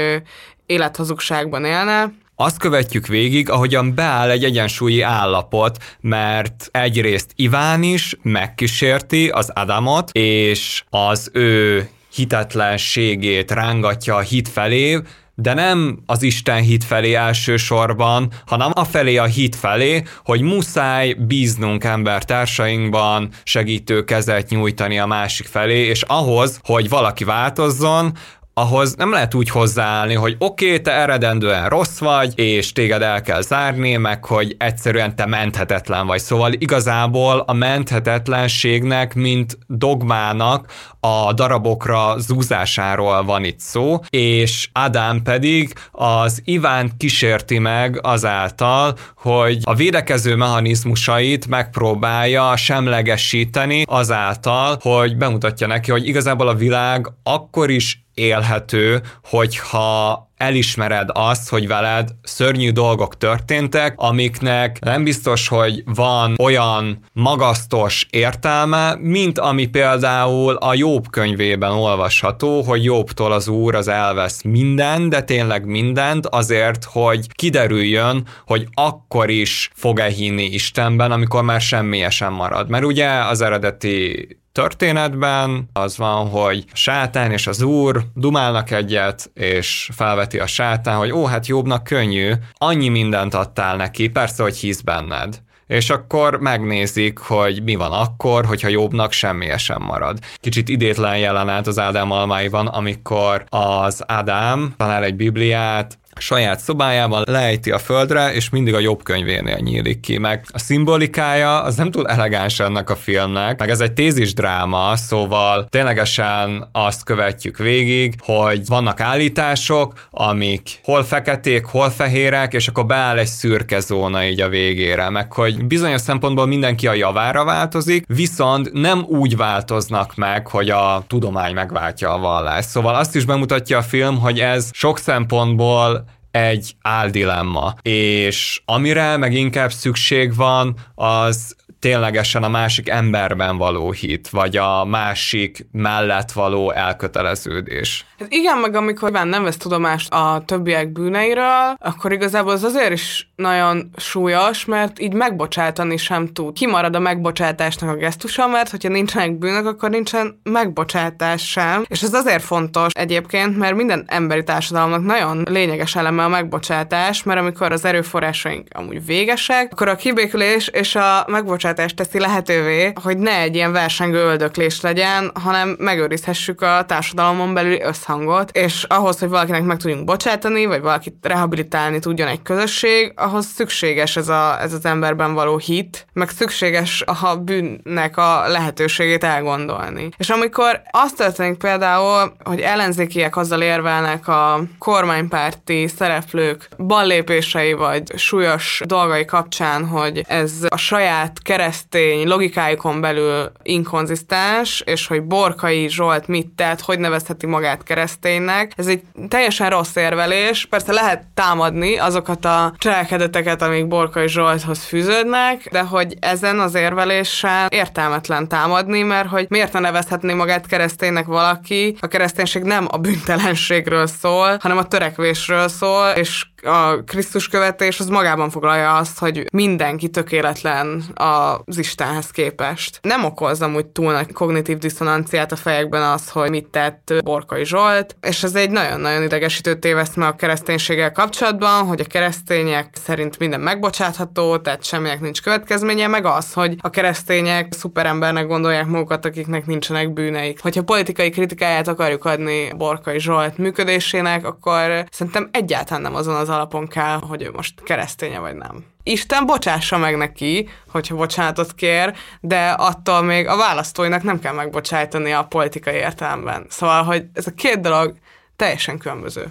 élethazugságban élne. Azt követjük végig, ahogyan beáll egy egyensúlyi állapot, mert egyrészt Iván is megkísérti az Adamot, és az ő hitetlenségét rángatja a hit felé, de nem az Isten hit felé elsősorban, hanem a felé a hit felé, hogy muszáj bíznunk embertársainkban, segítő kezet nyújtani a másik felé, és ahhoz, hogy valaki változzon, ahhoz nem lehet úgy hozzáállni, hogy oké, okay, te eredendően rossz vagy, és téged el kell zárni, meg hogy egyszerűen te menthetetlen vagy. Szóval igazából a menthetetlenségnek, mint dogmának a darabokra zúzásáról van itt szó, és Adám pedig az Iván kísérti meg azáltal, hogy a védekező mechanizmusait megpróbálja semlegesíteni azáltal, hogy bemutatja neki, hogy igazából a világ akkor is élhető, hogyha elismered azt, hogy veled szörnyű dolgok történtek, amiknek nem biztos, hogy van olyan magasztos értelme, mint ami például a Jobb könyvében olvasható, hogy Jobbtól az Úr az elvesz minden, de tényleg mindent azért, hogy kiderüljön, hogy akkor is fog-e hinni Istenben, amikor már semmiesen marad. Mert ugye az eredeti történetben az van, hogy a sátán és az úr dumálnak egyet, és felveti a sátán, hogy ó, hát jobbnak könnyű, annyi mindent adtál neki, persze, hogy hisz benned és akkor megnézik, hogy mi van akkor, hogyha jobbnak semmi sem marad. Kicsit idétlen jelenet az Ádám almáiban, amikor az Ádám tanál egy Bibliát, saját szobájában lejti a földre, és mindig a jobb könyvénél nyílik ki. Meg a szimbolikája az nem túl elegáns ennek a filmnek, meg ez egy tézis dráma, szóval ténylegesen azt követjük végig, hogy vannak állítások, amik hol feketék, hol fehérek, és akkor beáll egy szürke zóna így a végére, meg hogy bizonyos szempontból mindenki a javára változik, viszont nem úgy változnak meg, hogy a tudomány megváltja a vallást. Szóval azt is bemutatja a film, hogy ez sok szempontból egy áldilemma, és amire meg inkább szükség van, az ténylegesen a másik emberben való hit, vagy a másik mellett való elköteleződés. Hát igen, meg amikor nem vesz tudomást a többiek bűneiről, akkor igazából az azért is nagyon súlyos, mert így megbocsátani sem tud. Kimarad a megbocsátásnak a gesztusa, mert hogyha nincsenek bűnök, akkor nincsen megbocsátás sem. És ez azért fontos egyébként, mert minden emberi társadalomnak nagyon lényeges eleme a megbocsátás, mert amikor az erőforrásaink amúgy végesek, akkor a kibékülés és a megbocsátás teszi lehetővé, hogy ne egy ilyen versengő öldöklés legyen, hanem megőrizhessük a társadalomon belüli összhangot, és ahhoz, hogy valakinek meg tudjunk bocsátani, vagy valakit rehabilitálni tudjon egy közösség, ahhoz szükséges ez, a, ez az emberben való hit, meg szükséges a bűnnek a lehetőségét elgondolni. És amikor azt történik például, hogy ellenzékiek azzal érvelnek a kormánypárti szereplők ballépései vagy súlyos dolgai kapcsán, hogy ez a saját keresztény logikájukon belül inkonzisztens, és hogy Borkai Zsolt mit tett, hogy nevezheti magát kereszténynek. Ez egy teljesen rossz érvelés. Persze lehet támadni azokat a cselekedeteket, amik Borkai Zsolthoz fűződnek, de hogy ezen az érveléssel értelmetlen támadni, mert hogy miért ne nevezhetné magát kereszténynek valaki, a kereszténység nem a büntelenségről szól, hanem a törekvésről szól, és a Krisztus követés az magában foglalja azt, hogy mindenki tökéletlen az Istenhez képest. Nem okoz amúgy túl nagy kognitív diszonanciát a fejekben az, hogy mit tett Borkai Zsolt, és ez egy nagyon-nagyon idegesítő téveszme a kereszténységgel kapcsolatban, hogy a keresztények szerint minden megbocsátható, tehát semminek nincs következménye, meg az, hogy a keresztények szuperembernek gondolják magukat, akiknek nincsenek bűneik. Hogyha politikai kritikáját akarjuk adni Borkai Zsolt működésének, akkor szerintem egyáltalán nem azon az alapon kell, hogy ő most kereszténye vagy nem. Isten bocsássa meg neki, hogyha bocsánatot kér, de attól még a választóinak nem kell megbocsájtani a politikai értelemben. Szóval, hogy ez a két dolog teljesen különböző.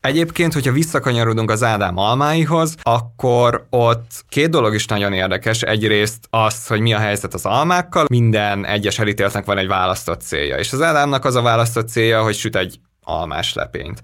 Egyébként, hogyha visszakanyarodunk az Ádám almáihoz, akkor ott két dolog is nagyon érdekes. Egyrészt az, hogy mi a helyzet az almákkal. Minden egyes elítéltnek van egy választott célja, és az Ádámnak az a választott célja, hogy süt egy almás lepényt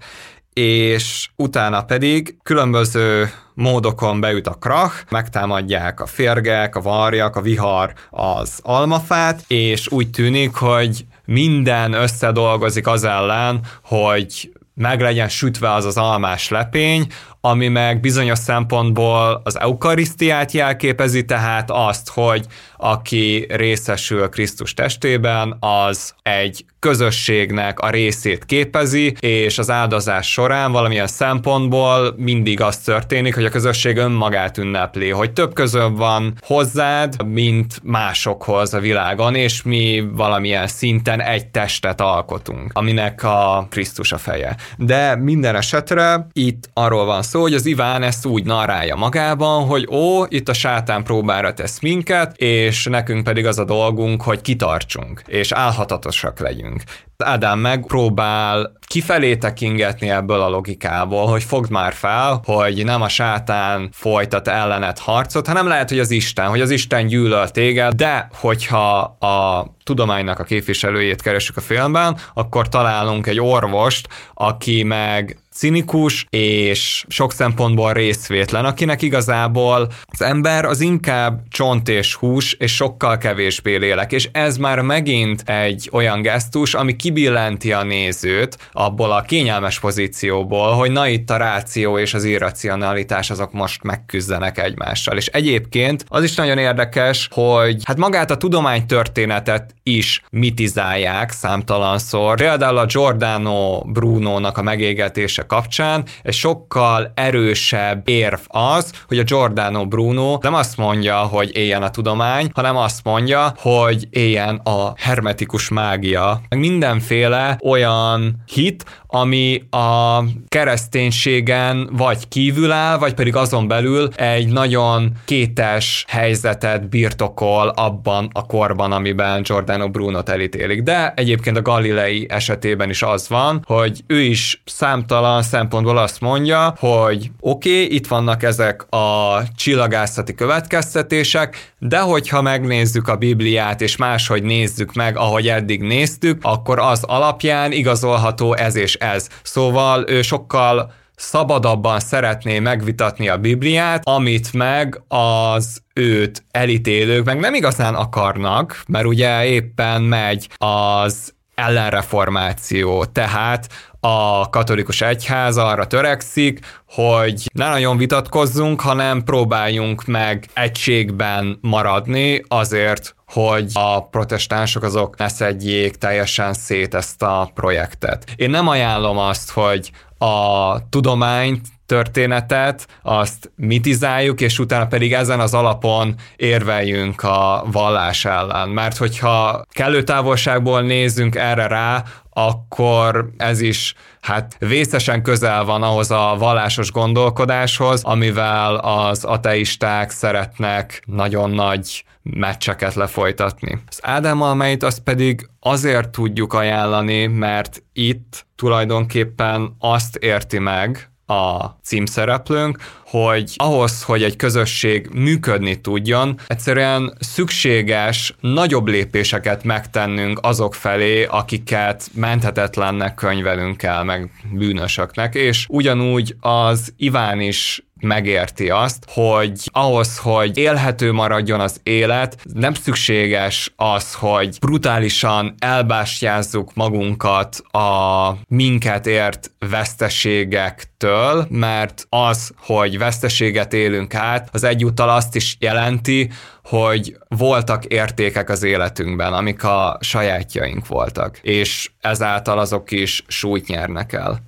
és utána pedig különböző módokon beüt a krach, megtámadják a férgek, a varjak, a vihar, az almafát, és úgy tűnik, hogy minden összedolgozik az ellen, hogy meg legyen sütve az az almás lepény, ami meg bizonyos szempontból az eukarisztiát jelképezi, tehát azt, hogy aki részesül Krisztus testében, az egy közösségnek a részét képezi, és az áldozás során valamilyen szempontból mindig az történik, hogy a közösség önmagát ünnepli, hogy több közöbb van hozzád, mint másokhoz a világon, és mi valamilyen szinten egy testet alkotunk, aminek a Krisztus a feje. De minden esetre itt arról van szó, hogy az Iván ezt úgy narálja magában, hogy ó, itt a sátán próbára tesz minket, és nekünk pedig az a dolgunk, hogy kitartsunk, és álhatatosak legyünk. Ádám megpróbál kifelé tekingetni ebből a logikából, hogy fogd már fel, hogy nem a sátán folytat ellenet harcot, hanem lehet, hogy az Isten, hogy az Isten gyűlöl téged, de hogyha a tudománynak a képviselőjét keresünk a filmben, akkor találunk egy orvost, aki meg cinikus és sok szempontból részvétlen, akinek igazából az ember az inkább csont és hús, és sokkal kevésbé lélek, és ez már megint egy olyan gesztus, ami kibillenti a nézőt abból a kényelmes pozícióból, hogy na itt a ráció és az irracionalitás azok most megküzdenek egymással. És egyébként az is nagyon érdekes, hogy hát magát a tudománytörténetet is mitizálják számtalanszor. Például a Giordano Bruno-nak a megégetése kapcsán egy sokkal erősebb érv az, hogy a Giordano Bruno nem azt mondja, hogy éljen a tudomány, hanem azt mondja, hogy éljen a hermetikus mágia. Meg mindenféle olyan hit, ami a kereszténységen vagy kívül áll, vagy pedig azon belül egy nagyon kétes helyzetet birtokol abban a korban, amiben Giordano Bruno-t elítélik. De egyébként a Galilei esetében is az van, hogy ő is számtalan szempontból azt mondja, hogy oké, okay, itt vannak ezek a csillagászati következtetések, de hogyha megnézzük a Bibliát, és máshogy nézzük meg, ahogy eddig néztük, akkor az alapján igazolható ez és ez. Szóval ő sokkal szabadabban szeretné megvitatni a Bibliát, amit meg az őt elítélők meg nem igazán akarnak, mert ugye éppen megy az ellenreformáció, tehát a katolikus egyház arra törekszik, hogy ne nagyon vitatkozzunk, hanem próbáljunk meg egységben maradni azért, hogy a protestánsok azok ne szedjék teljesen szét ezt a projektet. Én nem ajánlom azt, hogy a tudományt történetet, azt mitizáljuk, és utána pedig ezen az alapon érveljünk a vallás ellen. Mert hogyha kellő távolságból nézzünk erre rá, akkor ez is hát vészesen közel van ahhoz a vallásos gondolkodáshoz, amivel az ateisták szeretnek nagyon nagy meccseket lefolytatni. Az Ádám Almeit azt pedig azért tudjuk ajánlani, mert itt tulajdonképpen azt érti meg, a címszereplőnk, hogy ahhoz, hogy egy közösség működni tudjon, egyszerűen szükséges nagyobb lépéseket megtennünk azok felé, akiket menthetetlennek könyvelünk el, meg bűnösöknek, és ugyanúgy az Iván is megérti azt, hogy ahhoz, hogy élhető maradjon az élet, nem szükséges az, hogy brutálisan elbástyázzuk magunkat a minket ért veszteségektől, mert az, hogy veszteséget élünk át, az egyúttal azt is jelenti, hogy voltak értékek az életünkben, amik a sajátjaink voltak, és ezáltal azok is súlyt nyernek el.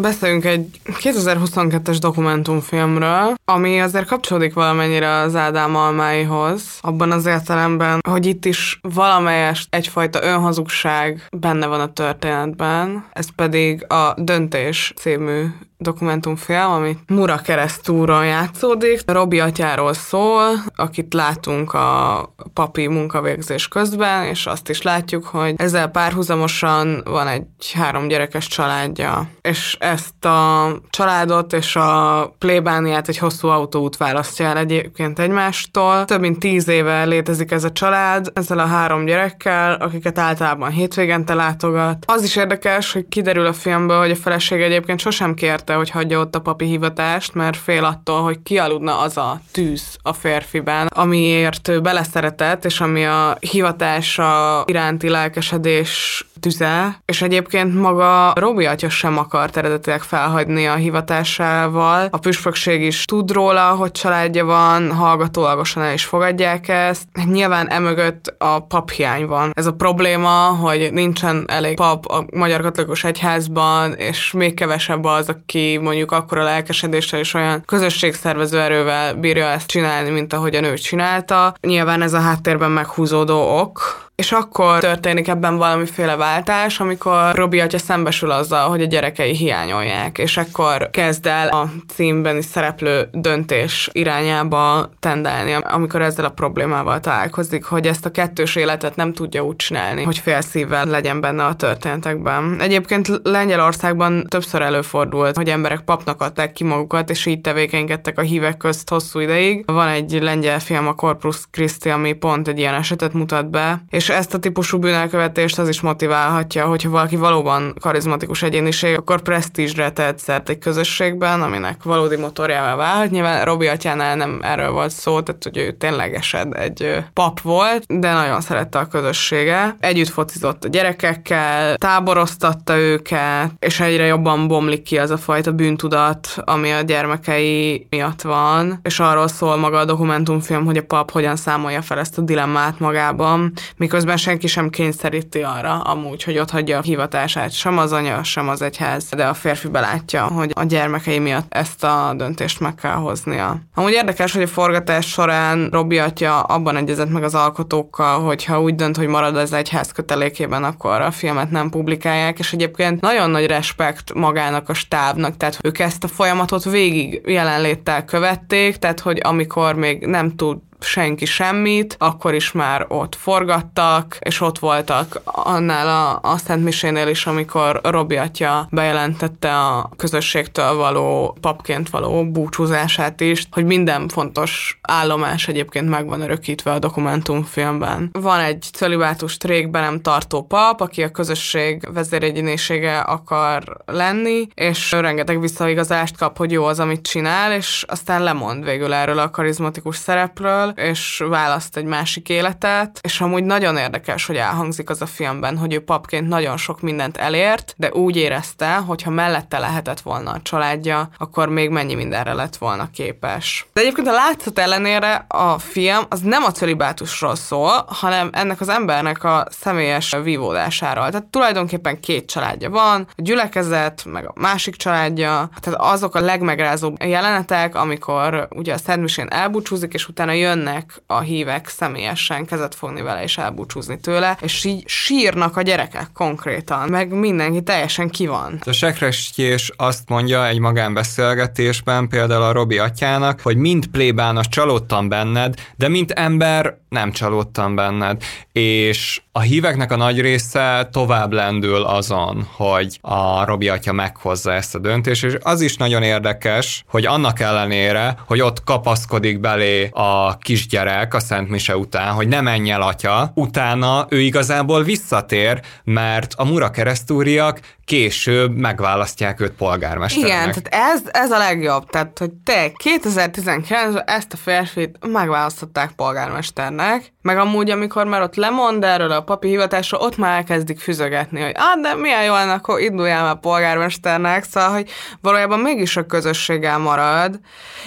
Beszéljünk egy 2022-es dokumentumfilmről, ami azért kapcsolódik valamennyire az Ádám almáihoz, abban az értelemben, hogy itt is valamelyes egyfajta önhazugság benne van a történetben, ez pedig a Döntés című dokumentumfilm, amit Mura keresztúron játszódik. Robi atyáról szól, akit látunk a papi munkavégzés közben, és azt is látjuk, hogy ezzel párhuzamosan van egy három gyerekes családja. És ezt a családot és a plébániát egy hosszú autóút választja el egyébként egymástól. Több mint tíz éve létezik ez a család, ezzel a három gyerekkel, akiket általában hétvégente látogat. Az is érdekes, hogy kiderül a filmből, hogy a feleség egyébként sosem kért kérte, hogy hagyja ott a papi hivatást, mert fél attól, hogy kialudna az a tűz a férfiben, amiért beleszeretett, és ami a hivatása iránti lelkesedés tüze, és egyébként maga Robi atya sem akart eredetileg felhagyni a hivatásával. A püspökség is tud róla, hogy családja van, hallgatólagosan el is fogadják ezt. Nyilván emögött a paphiány van. Ez a probléma, hogy nincsen elég pap a Magyar Katolikus Egyházban, és még kevesebb az, aki mondjuk akkora lelkesedéssel és olyan közösségszervező erővel bírja ezt csinálni, mint ahogy a nő csinálta. Nyilván ez a háttérben meghúzódó ok, és akkor történik ebben valamiféle váltás, amikor Robi atya szembesül azzal, hogy a gyerekei hiányolják, és akkor kezd el a címben is szereplő döntés irányába tendálni, amikor ezzel a problémával találkozik, hogy ezt a kettős életet nem tudja úgy csinálni, hogy félszívvel legyen benne a történetekben. Egyébként Lengyelországban többször előfordult, hogy emberek papnak adták ki magukat, és így tevékenykedtek a hívek közt hosszú ideig. Van egy lengyel film, a Corpus Christi, ami pont egy ilyen esetet mutat be, és és ezt a típusú bűnelkövetést az is motiválhatja, hogyha valaki valóban karizmatikus egyéniség, akkor presztízsre tett szert egy közösségben, aminek valódi motorjává válhat. Nyilván Robi atyánál nem erről volt szó, tehát hogy ő ténylegesen egy pap volt, de nagyon szerette a közössége. Együtt focizott a gyerekekkel, táboroztatta őket, és egyre jobban bomlik ki az a fajta bűntudat, ami a gyermekei miatt van, és arról szól maga a dokumentumfilm, hogy a pap hogyan számolja fel ezt a dilemmát magában, mikor miközben senki sem kényszeríti arra amúgy, hogy ott hagyja a hivatását, sem az anya, sem az egyház, de a férfi belátja, hogy a gyermekei miatt ezt a döntést meg kell hoznia. Amúgy érdekes, hogy a forgatás során Robi atya abban egyezett meg az alkotókkal, hogy ha úgy dönt, hogy marad az egyház kötelékében, akkor a filmet nem publikálják, és egyébként nagyon nagy respekt magának a stábnak, tehát ők ezt a folyamatot végig jelenléttel követték, tehát hogy amikor még nem tud senki semmit, akkor is már ott forgattak, és ott voltak annál a, a Szent Misénél is, amikor Robi atya bejelentette a közösségtől való papként való búcsúzását is, hogy minden fontos állomás egyébként meg van örökítve a dokumentumfilmben. Van egy cölibátus trékben nem tartó pap, aki a közösség vezéregyénésége akar lenni, és rengeteg visszaigazást kap, hogy jó az, amit csinál, és aztán lemond végül erről a karizmatikus szerepről, és választ egy másik életet, és amúgy nagyon érdekes, hogy elhangzik az a filmben, hogy ő papként nagyon sok mindent elért, de úgy érezte, hogy ha mellette lehetett volna a családja, akkor még mennyi mindenre lett volna képes. De egyébként a látszat ellenére a film az nem a cölibátusról szól, hanem ennek az embernek a személyes vívódásáról. Tehát tulajdonképpen két családja van, a gyülekezet, meg a másik családja, tehát azok a legmegrázóbb jelenetek, amikor ugye a Szentmisén elbúcsúzik, és utána jönnek a hívek személyesen kezet fogni vele és elbúcsúzni tőle, és így sírnak a gyerekek konkrétan, meg mindenki teljesen ki van. A Sekrestyés azt mondja egy magánbeszélgetésben például a Robi atyának, hogy mind plébános csalódtam benned, de mint ember nem csalódtam benned. És a híveknek a nagy része tovább lendül azon, hogy a Robi atya meghozza ezt a döntést, és az is nagyon érdekes, hogy annak ellenére, hogy ott kapaszkodik belé a kisgyerek a Szent Mise után, hogy ne menj el atya, utána ő igazából visszatér, mert a Mura keresztúriak később megválasztják őt polgármesternek. Igen, tehát ez, ez a legjobb. Tehát, hogy te 2019 ezt a férfit megválasztották polgármesternek, meg amúgy, amikor már ott lemond erről a papi hivatásra, ott már elkezdik füzögetni, hogy ah, de milyen jó lenne, akkor induljál már polgármesternek, szóval, hogy valójában mégis a közösséggel marad.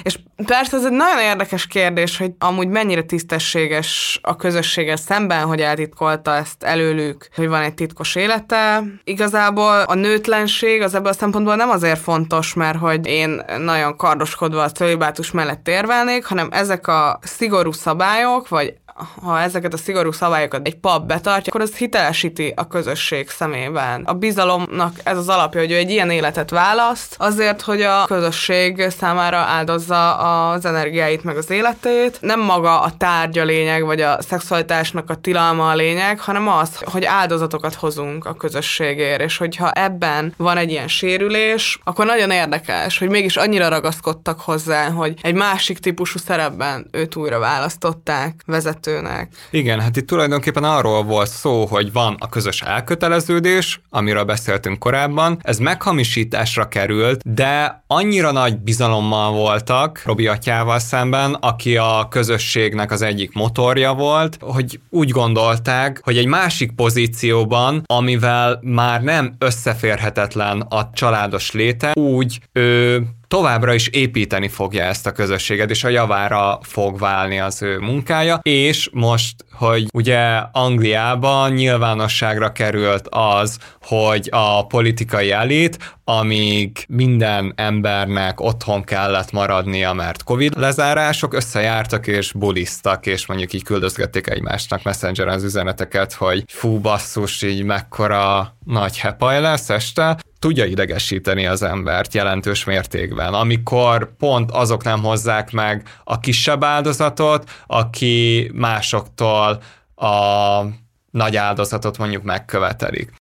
És persze ez egy nagyon érdekes kérdés, hogy amúgy mennyire tisztességes a közösséggel szemben, hogy eltitkolta ezt előlük, hogy van egy titkos élete. Igazából a nőtlenség az ebből a szempontból nem azért fontos, mert hogy én nagyon kardoskodva a cölibátus mellett érvelnék, hanem ezek a szigorú szabályok, vagy ha ezeket a szigorú szabályokat egy pap betartja, akkor az hitelesíti a közösség szemében. A bizalomnak ez az alapja, hogy ő egy ilyen életet választ, azért, hogy a közösség számára áldozza az energiáit meg az életét. Nem maga a tárgy a lényeg, vagy a szexualitásnak a tilalma a lényeg, hanem az, hogy áldozatokat hozunk a közösségért, és hogyha ebben van egy ilyen sérülés, akkor nagyon érdekes, hogy mégis annyira ragaszkodtak hozzá, hogy egy másik típusú szerepben őt újra választották vezető vezetőnek. Igen, hát itt tulajdonképpen arról volt szó, hogy van a közös elköteleződés, amiről beszéltünk korábban, ez meghamisításra került, de annyira nagy bizalommal voltak Robi atyával szemben, aki a közösségnek az egyik motorja volt, hogy úgy gondolták, hogy egy másik pozícióban, amivel már nem összeférhetetlen a családos léte, úgy ő továbbra is építeni fogja ezt a közösséget, és a javára fog válni az ő munkája, és most, hogy ugye Angliában nyilvánosságra került az, hogy a politikai elit, amíg minden embernek otthon kellett maradnia, mert Covid lezárások, összejártak és bulisztak, és mondjuk így küldözgették egymásnak messengeren az üzeneteket, hogy fú basszus, így mekkora nagy hepaj lesz este, tudja idegesíteni az embert jelentős mértékben, amikor pont azok nem hozzák meg a kisebb áldozatot, aki másoktól a nagy áldozatot mondjuk megkövetelik.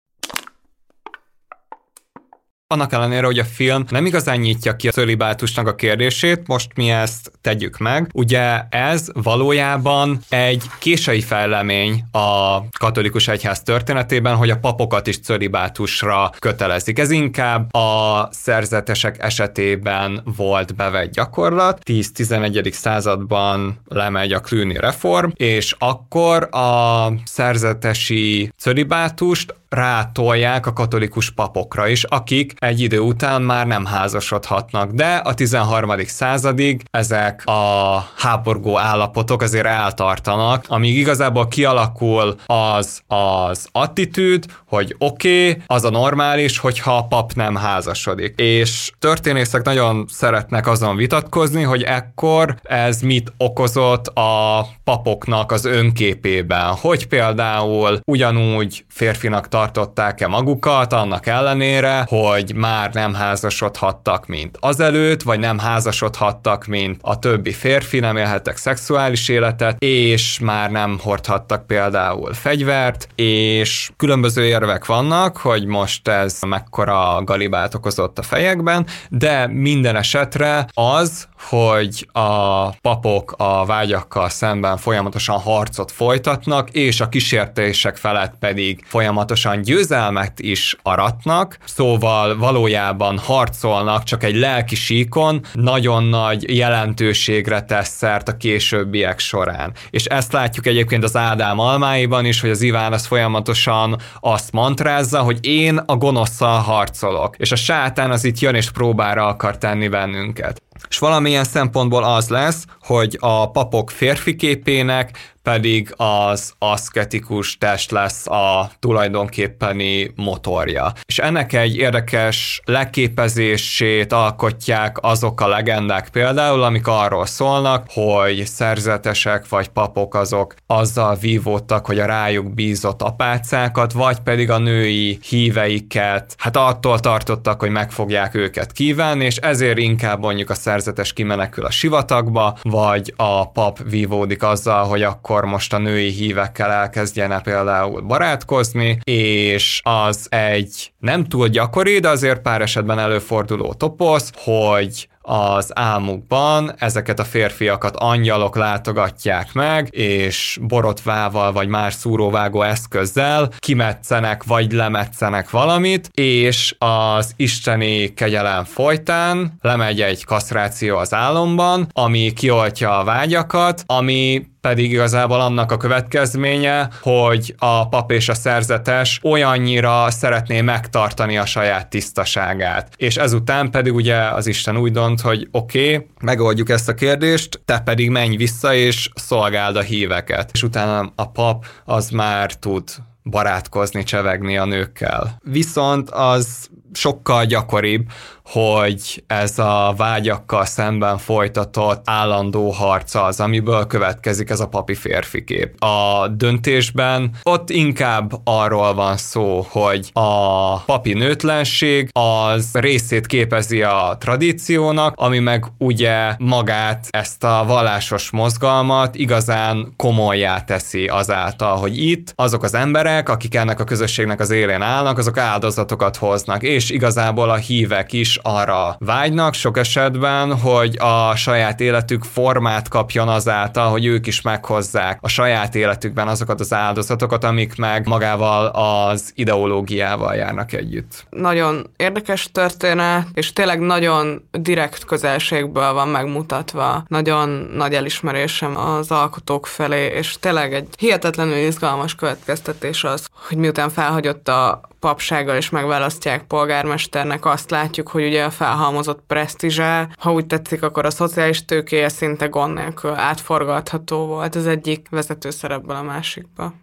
Annak ellenére, hogy a film nem igazán nyitja ki a cölibátusnak a kérdését, most mi ezt tegyük meg. Ugye ez valójában egy késői fejlemény a katolikus egyház történetében, hogy a papokat is cölibátusra kötelezik. Ez inkább a szerzetesek esetében volt bevett gyakorlat. 10-11. században lemegy a klűni reform, és akkor a szerzetesi cölibátust rátolják a katolikus papokra is, akik egy idő után már nem házasodhatnak, de a 13. századig ezek a háborgó állapotok azért eltartanak, amíg igazából kialakul az az attitűd, hogy oké, okay, az a normális, hogyha a pap nem házasodik. És történészek nagyon szeretnek azon vitatkozni, hogy ekkor ez mit okozott a papoknak az önképében, hogy például ugyanúgy férfinak tartották-e magukat, annak ellenére, hogy már nem házasodhattak, mint azelőtt, vagy nem házasodhattak, mint a többi férfi, nem élhettek szexuális életet, és már nem hordhattak például fegyvert, és különböző érvek vannak, hogy most ez mekkora galibát okozott a fejekben, de minden esetre az, hogy a papok a vágyakkal szemben folyamatosan harcot folytatnak, és a kísértések felett pedig folyamatosan győzelmet is aratnak, szóval valójában harcolnak, csak egy lelki síkon nagyon nagy jelentőségre tesz szert a későbbiek során. És ezt látjuk egyébként az Ádám almáiban is, hogy az Iván az folyamatosan azt mantrázza, hogy én a gonoszszal harcolok, és a sátán az itt jön és próbára akar tenni bennünket. És valamilyen szempontból az lesz, hogy a papok férfi képének pedig az aszketikus test lesz a tulajdonképpeni motorja. És ennek egy érdekes leképezését alkotják azok a legendák például, amik arról szólnak, hogy szerzetesek vagy papok azok azzal vívódtak, hogy a rájuk bízott apácákat, vagy pedig a női híveiket, hát attól tartottak, hogy meg fogják őket kívánni, és ezért inkább mondjuk a szerzetes kimenekül a sivatagba, vagy a pap vívódik azzal, hogy akkor most a női hívekkel elkezdjene például barátkozni, és az egy nem túl gyakori, de azért pár esetben előforduló toposz, hogy az álmukban. Ezeket a férfiakat angyalok látogatják meg, és borotvával vagy más szúróvágó eszközzel kimetszenek vagy lemetszenek valamit, és az isteni kegyelem folytán lemegy egy kasztráció az álomban, ami kioltja a vágyakat, ami pedig igazából annak a következménye, hogy a pap és a szerzetes olyannyira szeretné megtartani a saját tisztaságát. És ezután pedig ugye az Isten úgy dönt, hogy oké, okay, megoldjuk ezt a kérdést, te pedig menj vissza és szolgáld a híveket. És utána a pap az már tud barátkozni, csevegni a nőkkel. Viszont az sokkal gyakoribb, hogy ez a vágyakkal szemben folytatott állandó harca az, amiből következik ez a papi férfi kép. A döntésben ott inkább arról van szó, hogy a papi nőtlenség az részét képezi a tradíciónak, ami meg ugye magát, ezt a vallásos mozgalmat igazán komolyá teszi azáltal, hogy itt azok az emberek, akik ennek a közösségnek az élén állnak, azok áldozatokat hoznak, és igazából a hívek is arra vágynak sok esetben, hogy a saját életük formát kapjon azáltal, hogy ők is meghozzák a saját életükben azokat az áldozatokat, amik meg magával az ideológiával járnak együtt. Nagyon érdekes történet, és tényleg nagyon direkt közelségből van megmutatva. Nagyon nagy elismerésem az alkotók felé, és tényleg egy hihetetlenül izgalmas következtetés az, hogy miután felhagyott a papsággal és megválasztják polgármesternek, azt látjuk, hogy ugye a felhalmozott presztízse, ha úgy tetszik, akkor a szociális tőkéje szinte gond nélkül átforgatható volt az egyik vezető szerepből a másikba.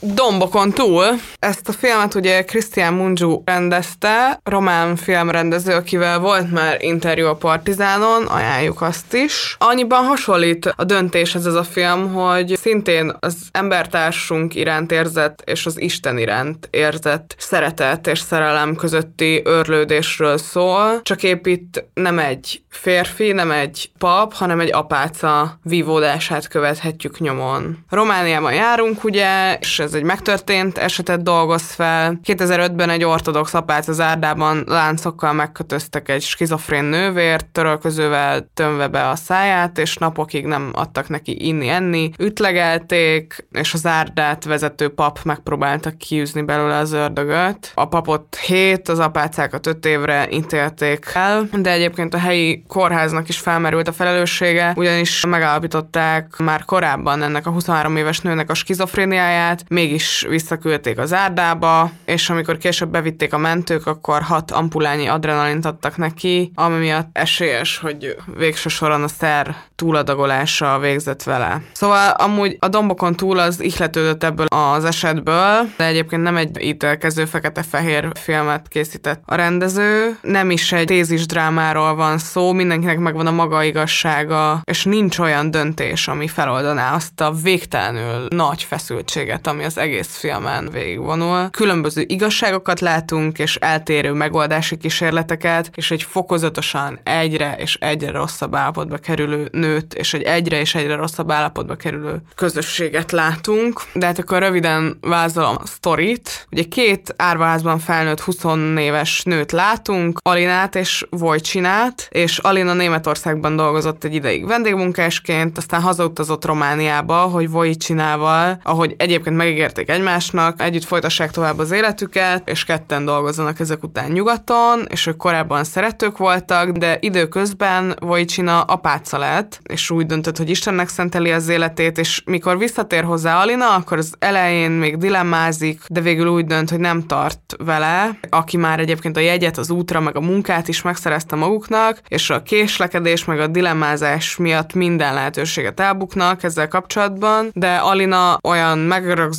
Dombokon túl. Ezt a filmet ugye Christian Mungiu rendezte, román filmrendező, akivel volt már interjú a Partizánon, ajánljuk azt is. Annyiban hasonlít a döntéshez ez a film, hogy szintén az embertársunk iránt érzett és az Isten iránt érzett szeretet és szerelem közötti örlődésről szól, csak épp itt nem egy férfi, nem egy pap, hanem egy apáca vívódását követhetjük nyomon. Romániában járunk ugye, és ez egy megtörtént esetet dolgoz fel. 2005-ben egy ortodox apác az árdában láncokkal megkötöztek egy skizofrén nővért, törölközővel tömve be a száját, és napokig nem adtak neki inni-enni. Ütlegelték, és az árdát vezető pap megpróbálta kiűzni belőle az ördögöt. A papot 7, az apácákat 5 évre ítélték el, de egyébként a helyi kórháznak is felmerült a felelőssége, ugyanis megállapították már korábban ennek a 23 éves nőnek a skizofréniáját, mégis visszaküldték az árdába, és amikor később bevitték a mentők, akkor hat ampulányi adrenalint adtak neki, ami miatt esélyes, hogy végső soron a szer túladagolása végzett vele. Szóval amúgy a dombokon túl az ihletődött ebből az esetből, de egyébként nem egy ítélkező fekete-fehér filmet készített a rendező, nem is egy tézis drámáról van szó, mindenkinek megvan a maga igazsága, és nincs olyan döntés, ami feloldaná azt a végtelenül nagy feszültséget, ami az egész filmen végigvonul. Különböző igazságokat látunk, és eltérő megoldási kísérleteket, és egy fokozatosan egyre és egyre rosszabb állapotba kerülő nőt, és egy egyre és egyre rosszabb állapotba kerülő közösséget látunk. De hát akkor röviden vázolom a sztorit. Ugye két árvaházban felnőtt 20 éves nőt látunk, Alinát és Vojcsinát, és Alina Németországban dolgozott egy ideig vendégmunkásként, aztán hazautazott Romániába, hogy Vojcsinával, ahogy egyébként megígérték egymásnak, együtt folytassák tovább az életüket, és ketten dolgozzanak ezek után nyugaton, és ők korábban szeretők voltak, de időközben Vojcsina apáca lett, és úgy döntött, hogy Istennek szenteli az életét, és mikor visszatér hozzá Alina, akkor az elején még dilemmázik, de végül úgy dönt, hogy nem tart vele, aki már egyébként a jegyet, az útra, meg a munkát is megszerezte maguknak, és a késlekedés, meg a dilemmázás miatt minden lehetőséget elbuknak ezzel kapcsolatban, de Alina olyan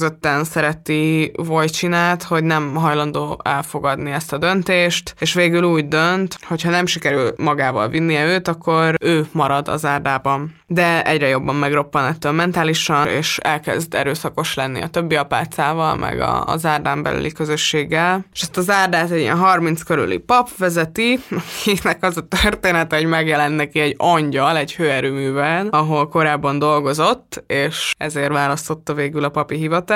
megrögzötten szereti Vojcsinát, hogy nem hajlandó elfogadni ezt a döntést, és végül úgy dönt, hogy ha nem sikerül magával vinnie őt, akkor ő marad az árdában. De egyre jobban megroppan ettől mentálisan, és elkezd erőszakos lenni a többi apácával, meg a, az árdán belüli közösséggel. És ezt az árdát egy ilyen 30 körüli pap vezeti, akinek az a történet, hogy megjelent neki egy angyal egy hőerőművel, ahol korábban dolgozott, és ezért választotta végül a papi hivatást.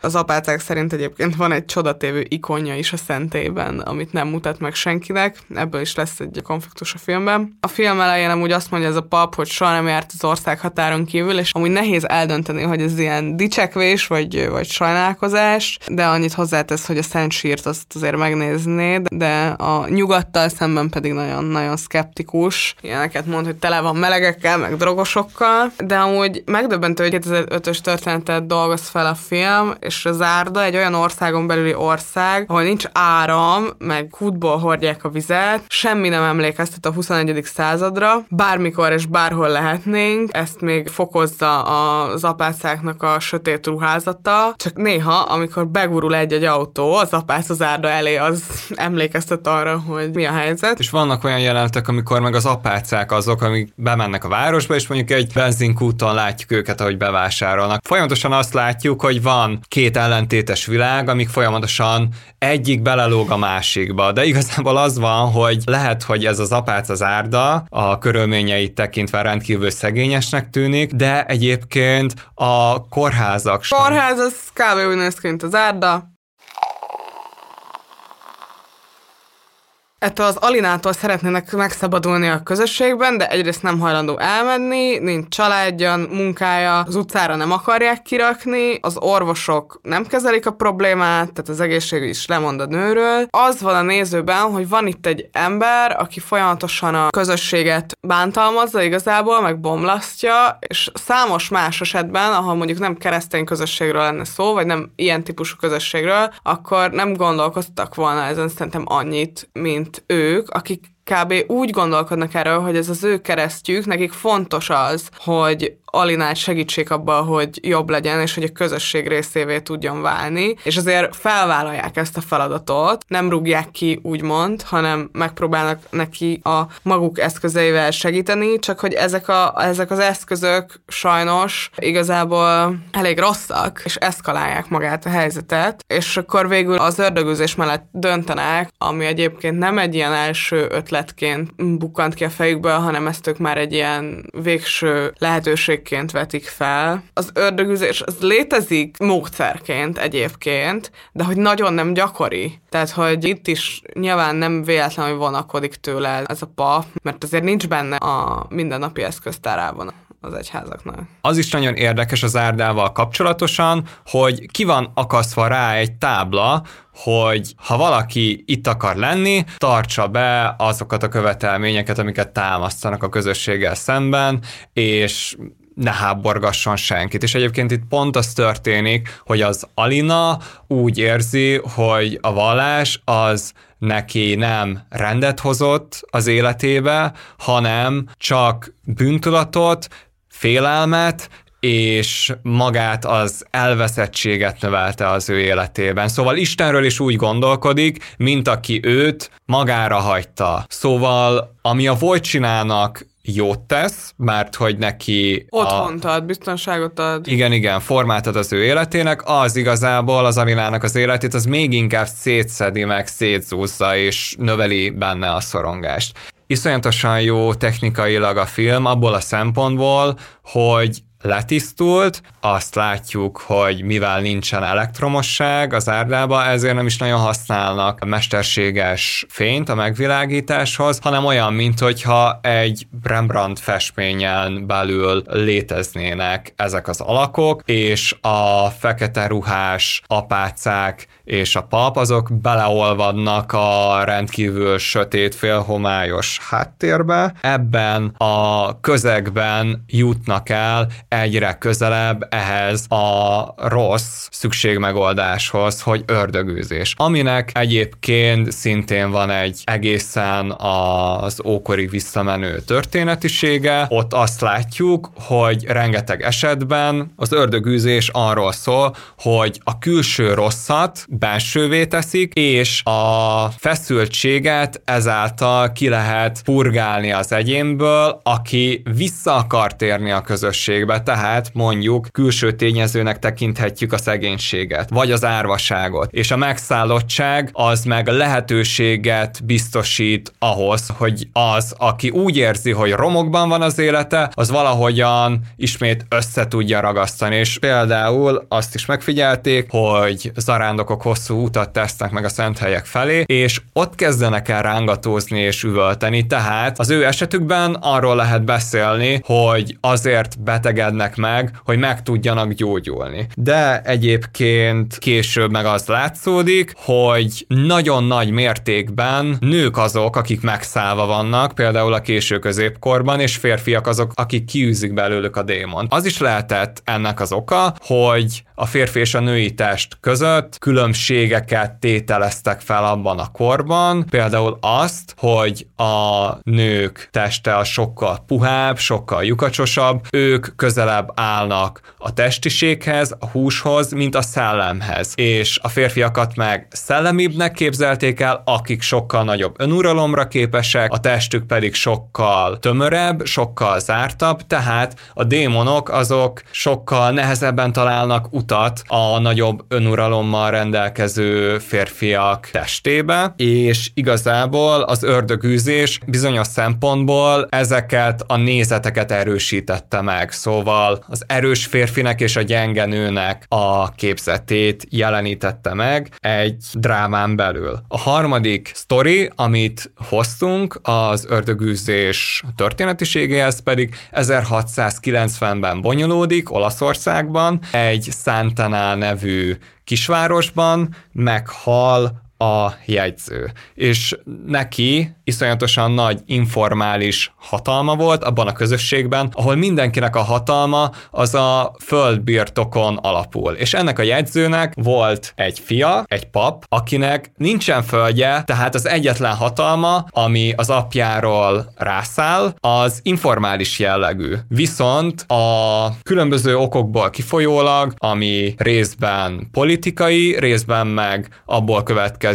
Az apácák szerint egyébként van egy csodatévő ikonja is a szentében, amit nem mutat meg senkinek, ebből is lesz egy konfliktus a filmben. A film elején amúgy azt mondja ez a pap, hogy soha nem járt az ország határon kívül, és amúgy nehéz eldönteni, hogy ez ilyen dicsekvés, vagy, vagy sajnálkozás, de annyit hozzátesz, hogy a Szent Sírt azt azért megnéznéd, de a nyugattal szemben pedig nagyon-nagyon szkeptikus. Ilyeneket mond, hogy tele van melegekkel, meg drogosokkal, de amúgy megdöbbentő, hogy 2005-ös történetet dolgoz fel a film, és az Árda egy olyan országon belüli ország, ahol nincs áram, meg kútból hordják a vizet, semmi nem emlékeztet a 21. századra, bármikor és bárhol lehetnénk, ezt még fokozza az apácáknak a sötét ruházata, csak néha, amikor begurul egy-egy autó, az apász az árda elé, az emlékeztet arra, hogy mi a helyzet. És vannak olyan jelenetek, amikor meg az apácák azok, amik bemennek a városba, és mondjuk egy benzinkúton látjuk őket, ahogy bevásárolnak. Folyamatosan azt látjuk, hogy van két ellentétes világ, amik folyamatosan egyik belelóg a másikba, de igazából az van, hogy lehet, hogy ez az apác az árda, a körülményeit tekintve rendkívül szegényesnek tűnik, de egyébként a kórházak. Kórház az kb. úgy az árda, ettől az Alinától szeretnének megszabadulni a közösségben, de egyrészt nem hajlandó elmenni, nincs családja, munkája, az utcára nem akarják kirakni, az orvosok nem kezelik a problémát, tehát az egészség is lemond a nőről. Az van a nézőben, hogy van itt egy ember, aki folyamatosan a közösséget bántalmazza igazából, meg bomlasztja, és számos más esetben, ahol mondjuk nem keresztény közösségről lenne szó, vagy nem ilyen típusú közösségről, akkor nem gondolkoztak volna ezen szerintem annyit, mint mint ők, akik kb. úgy gondolkodnak erről, hogy ez az ő keresztjük, nekik fontos az, hogy Alinát segítsék abban, hogy jobb legyen, és hogy a közösség részévé tudjon válni, és azért felvállalják ezt a feladatot, nem rúgják ki, úgymond, hanem megpróbálnak neki a maguk eszközeivel segíteni, csak hogy ezek, a, ezek az eszközök sajnos igazából elég rosszak, és eszkalálják magát a helyzetet, és akkor végül az ördögűzés mellett döntenek, ami egyébként nem egy ilyen első ötletként bukkant ki a fejükből, hanem ezt ők már egy ilyen végső lehetőség játékként vetik fel. Az ördögüzés az létezik módszerként egyébként, de hogy nagyon nem gyakori. Tehát, hogy itt is nyilván nem véletlenül vonakodik tőle ez a pap, mert azért nincs benne a mindennapi eszköztárában az egyházaknak. Az is nagyon érdekes az árdával kapcsolatosan, hogy ki van akasztva rá egy tábla, hogy ha valaki itt akar lenni, tartsa be azokat a követelményeket, amiket támasztanak a közösséggel szemben, és ne háborgasson senkit. És egyébként itt pont az történik, hogy az Alina úgy érzi, hogy a vallás az neki nem rendet hozott az életébe, hanem csak bűntudatot, félelmet, és magát az elveszettséget növelte az ő életében. Szóval Istenről is úgy gondolkodik, mint aki őt magára hagyta. Szóval ami a Vojcsinának jót tesz, mert hogy neki Otthont ad, biztonságot ad. igen, igen, formát ad az ő életének, az igazából az Amilának az életét, az még inkább szétszedi meg, szétzúzza és növeli benne a szorongást. Iszonyatosan jó technikailag a film abból a szempontból, hogy letisztult, azt látjuk, hogy mivel nincsen elektromosság az árdába, ezért nem is nagyon használnak mesterséges fényt a megvilágításhoz, hanem olyan, mint hogyha egy Rembrandt festményen belül léteznének ezek az alakok, és a fekete ruhás apácák és a pap, azok beleolvadnak a rendkívül sötét, félhomályos háttérbe. Ebben a közegben jutnak el egyre közelebb ehhez a rossz szükségmegoldáshoz, hogy ördögűzés. Aminek egyébként szintén van egy egészen az ókori visszamenő történetisége. Ott azt látjuk, hogy rengeteg esetben az ördögűzés arról szól, hogy a külső rosszat belsővé teszik, és a feszültséget ezáltal ki lehet purgálni az egyénből, aki vissza akar térni a közösségbe, tehát mondjuk külső tényezőnek tekinthetjük a szegénységet, vagy az árvaságot, és a megszállottság az meg lehetőséget biztosít ahhoz, hogy az, aki úgy érzi, hogy romokban van az élete, az valahogyan ismét össze tudja ragasztani, és például azt is megfigyelték, hogy zarándokok hosszú utat tesznek meg a szent helyek felé, és ott kezdenek el rángatózni és üvölteni, tehát az ő esetükben arról lehet beszélni, hogy azért betegednek meg, hogy meg tudjanak gyógyulni. De egyébként később meg az látszódik, hogy nagyon nagy mértékben nők azok, akik megszállva vannak, például a késő középkorban, és férfiak azok, akik kiűzik belőlük a démon. Az is lehetett ennek az oka, hogy a férfi és a női test között különbségeket tételeztek fel abban a korban, például azt, hogy a nők teste a sokkal puhább, sokkal lyukacsosabb, ők közelebb állnak a testiséghez, a húshoz, mint a szellemhez. És a férfiakat meg szellemibbnek képzelték el, akik sokkal nagyobb önuralomra képesek, a testük pedig sokkal tömörebb, sokkal zártabb, tehát a démonok azok sokkal nehezebben találnak utat a nagyobb önuralommal rendelkező férfiak testébe, és igazából az ördögűzés bizonyos szempontból ezeket a nézeteket erősítette meg. Szóval az erős férfinek és a gyenge nőnek a képzetét jelenítette meg egy drámán belül. A harmadik sztori, amit hoztunk, az ördögűzés történetiségéhez pedig 1690-ben bonyolódik Olaszországban, egy Santana nevű kisvárosban meghal a jegyző. És neki iszonyatosan nagy informális hatalma volt abban a közösségben, ahol mindenkinek a hatalma az a földbirtokon alapul. És ennek a jegyzőnek volt egy fia, egy pap, akinek nincsen földje, tehát az egyetlen hatalma, ami az apjáról rászáll, az informális jellegű. Viszont a különböző okokból kifolyólag, ami részben politikai, részben meg abból következik,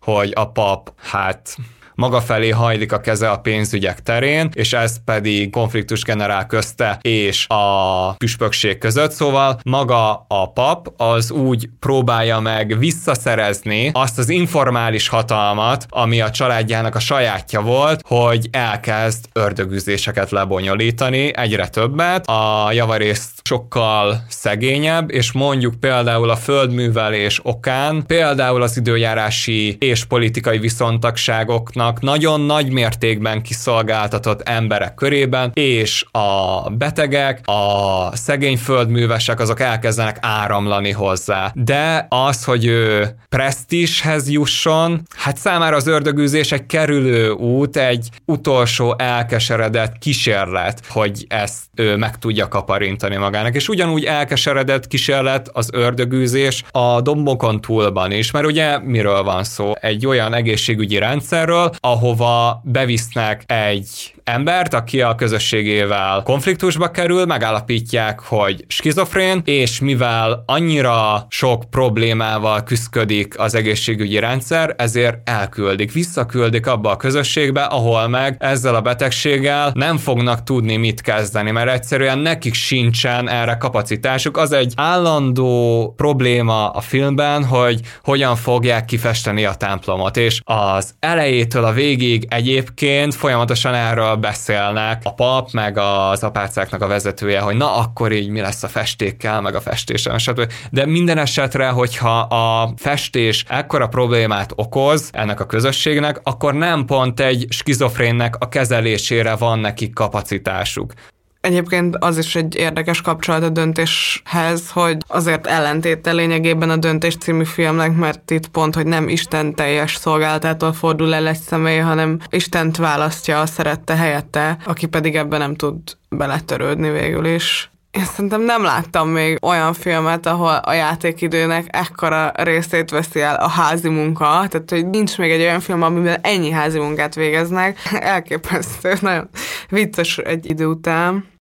hogy a pap hát maga felé hajlik a keze a pénzügyek terén, és ez pedig konfliktus generál közte és a püspökség között, szóval maga a pap az úgy próbálja meg visszaszerezni azt az informális hatalmat, ami a családjának a sajátja volt, hogy elkezd ördögüzéseket lebonyolítani, egyre többet, a javarészt sokkal szegényebb, és mondjuk például a földművelés okán, például az időjárási és politikai viszontagságoknak nagyon nagy mértékben kiszolgáltatott emberek körében, és a betegek, a szegény földművesek, azok elkezdenek áramlani hozzá. De az, hogy ő presztishez jusson, hát számára az ördögűzés egy kerülő út, egy utolsó elkeseredett kísérlet, hogy ezt ő meg tudja kaparintani magának. És ugyanúgy elkeseredett kísérlet az ördögűzés a dombokon túlban is, mert ugye miről van szó? Egy olyan egészségügyi rendszerről, ahova bevisznek egy embert, aki a közösségével konfliktusba kerül, megállapítják, hogy skizofrén, és mivel annyira sok problémával küzdik az egészségügyi rendszer, ezért elküldik, visszaküldik abba a közösségbe, ahol meg ezzel a betegséggel nem fognak tudni mit kezdeni, mert egyszerűen nekik sincsen erre kapacitásuk. Az egy állandó probléma a filmben, hogy hogyan fogják kifesteni a templomot, és az elejétől a végig egyébként folyamatosan erről beszélnek a pap, meg az apácáknak a vezetője, hogy na akkor így mi lesz a festékkel, meg a festéssel, stb. De minden esetre, hogyha a festés ekkora problémát okoz ennek a közösségnek, akkor nem pont egy skizofrénnek a kezelésére van nekik kapacitásuk. Egyébként az is egy érdekes kapcsolat a döntéshez, hogy azért ellentéte lényegében a Döntés című filmnek, mert itt pont, hogy nem Isten teljes szolgálatától fordul el egy személy, hanem Istent választja a szerette helyette, aki pedig ebben nem tud beletörődni végül is. Én szerintem nem láttam még olyan filmet, ahol a játékidőnek ekkora részét veszi el a házi munka, tehát hogy nincs még egy olyan film, amiben ennyi házi munkát végeznek. [LAUGHS] Elképesztő, nagyon vicces egy idő után.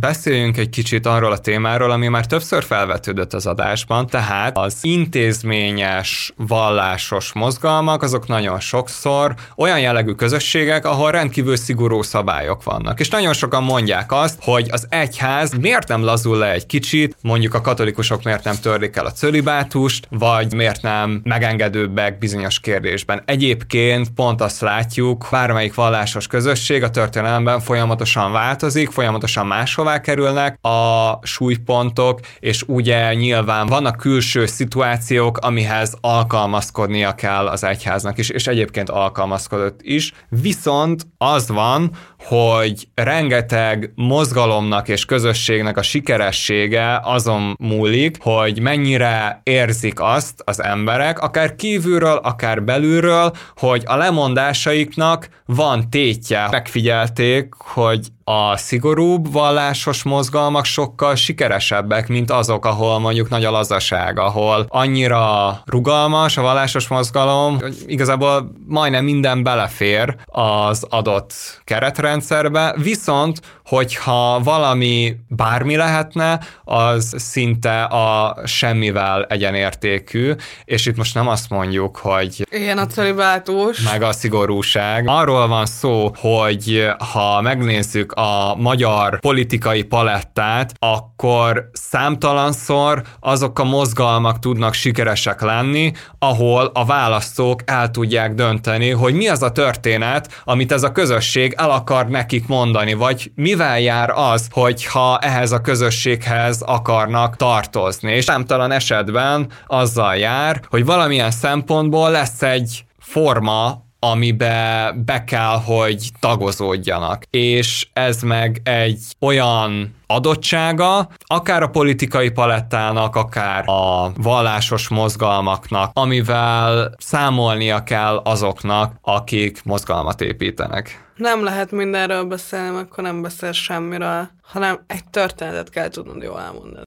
Beszéljünk egy kicsit arról a témáról, ami már többször felvetődött az adásban, tehát az intézményes, vallásos mozgalmak, azok nagyon sokszor olyan jellegű közösségek, ahol rendkívül szigorú szabályok vannak. És nagyon sokan mondják azt, hogy az egyház miért nem lazul le egy kicsit, mondjuk a katolikusok miért nem törlik el a cölibátust, vagy miért nem megengedőbbek bizonyos kérdésben. Egyébként pont azt látjuk, bármelyik vallásos közösség a történelemben folyamatosan változik, folyamatosan máshol hová kerülnek a súlypontok, és ugye nyilván vannak külső szituációk, amihez alkalmazkodnia kell az egyháznak is, és egyébként alkalmazkodott is. Viszont az van, hogy rengeteg mozgalomnak és közösségnek a sikeressége azon múlik, hogy mennyire érzik azt az emberek, akár kívülről, akár belülről, hogy a lemondásaiknak van tétje. Megfigyelték, hogy a szigorúbb vallásos mozgalmak sokkal sikeresebbek, mint azok, ahol mondjuk nagy a lazaság, ahol annyira rugalmas a vallásos mozgalom, hogy igazából majdnem minden belefér az adott keretrendszerbe, viszont hogyha valami bármi lehetne, az szinte a semmivel egyenértékű, és itt most nem azt mondjuk, hogy ilyen a celibátus, meg a szigorúság. Arról van szó, hogy ha megnézzük a magyar politikai palettát, akkor számtalanszor azok a mozgalmak tudnak sikeresek lenni, ahol a választók el tudják dönteni, hogy mi az a történet, amit ez a közösség el akar nekik mondani, vagy mivel jár az, hogyha ehhez a közösséghez akarnak tartozni. És számtalan esetben azzal jár, hogy valamilyen szempontból lesz egy forma, amibe be kell, hogy tagozódjanak. És ez meg egy olyan adottsága, akár a politikai palettának, akár a vallásos mozgalmaknak, amivel számolnia kell azoknak, akik mozgalmat építenek. Nem lehet mindenről beszélni, akkor nem beszél semmiről, hanem egy történetet kell tudnod jól elmondani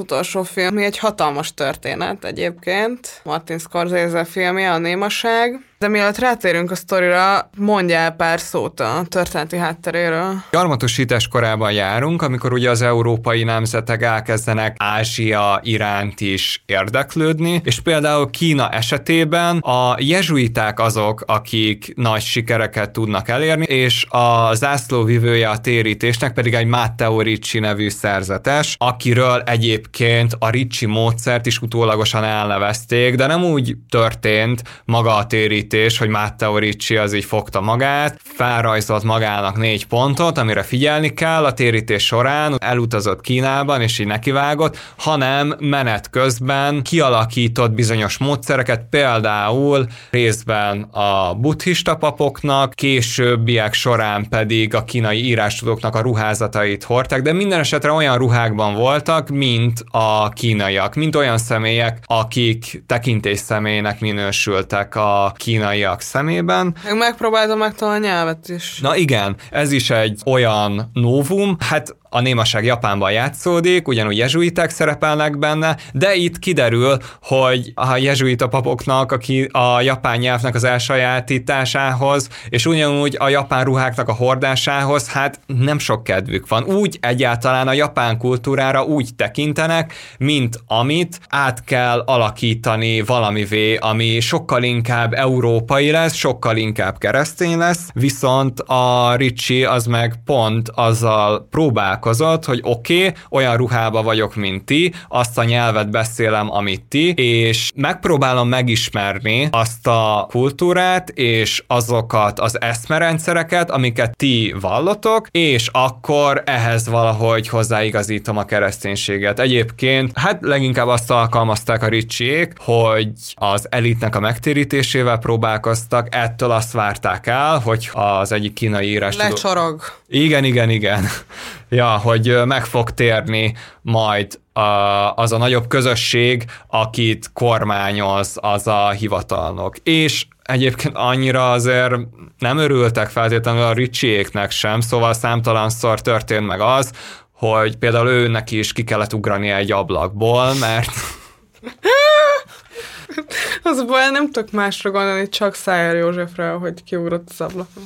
utolsó film, egy hatalmas történet egyébként. Martin Scorsese filmje, a Némaság. De mielőtt rátérünk a sztorira, mondja el pár szót a történeti hátteréről. Gyarmatosítás korában járunk, amikor ugye az európai nemzetek elkezdenek Ázsia iránt is érdeklődni, és például Kína esetében a jezsuiták azok, akik nagy sikereket tudnak elérni, és a zászlóvivője a térítésnek pedig egy Matteo Ricci nevű szerzetes, akiről egyébként a Ricci módszert is utólagosan elnevezték, de nem úgy történt maga a térítés, rögzítés, hogy Matteo Ricci az így fogta magát, felrajzolt magának négy pontot, amire figyelni kell a térítés során, elutazott Kínában, és így nekivágott, hanem menet közben kialakított bizonyos módszereket, például részben a buddhista papoknak, későbbiek során pedig a kínai írástudóknak a ruházatait hordták, de minden esetre olyan ruhákban voltak, mint a kínaiak, mint olyan személyek, akik tekintés személynek minősültek a kínai kínaiak szemében. Meg megpróbáltam megtalálni a nyelvet is. Na igen, ez is egy olyan novum, hát a némaság Japánban játszódik, ugyanúgy jezsuiták szerepelnek benne, de itt kiderül, hogy a jezsuita papoknak, aki a japán nyelvnek az elsajátításához, és ugyanúgy a japán ruháknak a hordásához, hát nem sok kedvük van. Úgy egyáltalán a japán kultúrára úgy tekintenek, mint amit át kell alakítani valamivé, ami sokkal inkább európai lesz, sokkal inkább keresztény lesz, viszont a Ricsi az meg pont azzal próbálkozott, hogy oké, okay, olyan ruhába vagyok, mint ti, azt a nyelvet beszélem, amit ti, és megpróbálom megismerni azt a kultúrát, és azokat az eszmerendszereket, amiket ti vallotok, és akkor ehhez valahogy hozzáigazítom a kereszténységet. Egyébként, hát leginkább azt alkalmazták a ricsiék, hogy az elitnek a megtérítésével próbálkoztak, ettől azt várták el, hogy az egyik kínai írás... Lecsorog. Igen, igen, igen. Ja, hogy meg fog térni majd a, az a nagyobb közösség, akit kormányoz az a hivatalnok. És egyébként annyira azért nem örültek feltétlenül a ricsiéknek sem, szóval számtalanszor történt meg az, hogy például ő neki is ki kellett ugrani egy ablakból, mert [LAUGHS] az baj, nem tudok másra gondolni, csak Szájer Józsefre, hogy kiugrott az ablakon.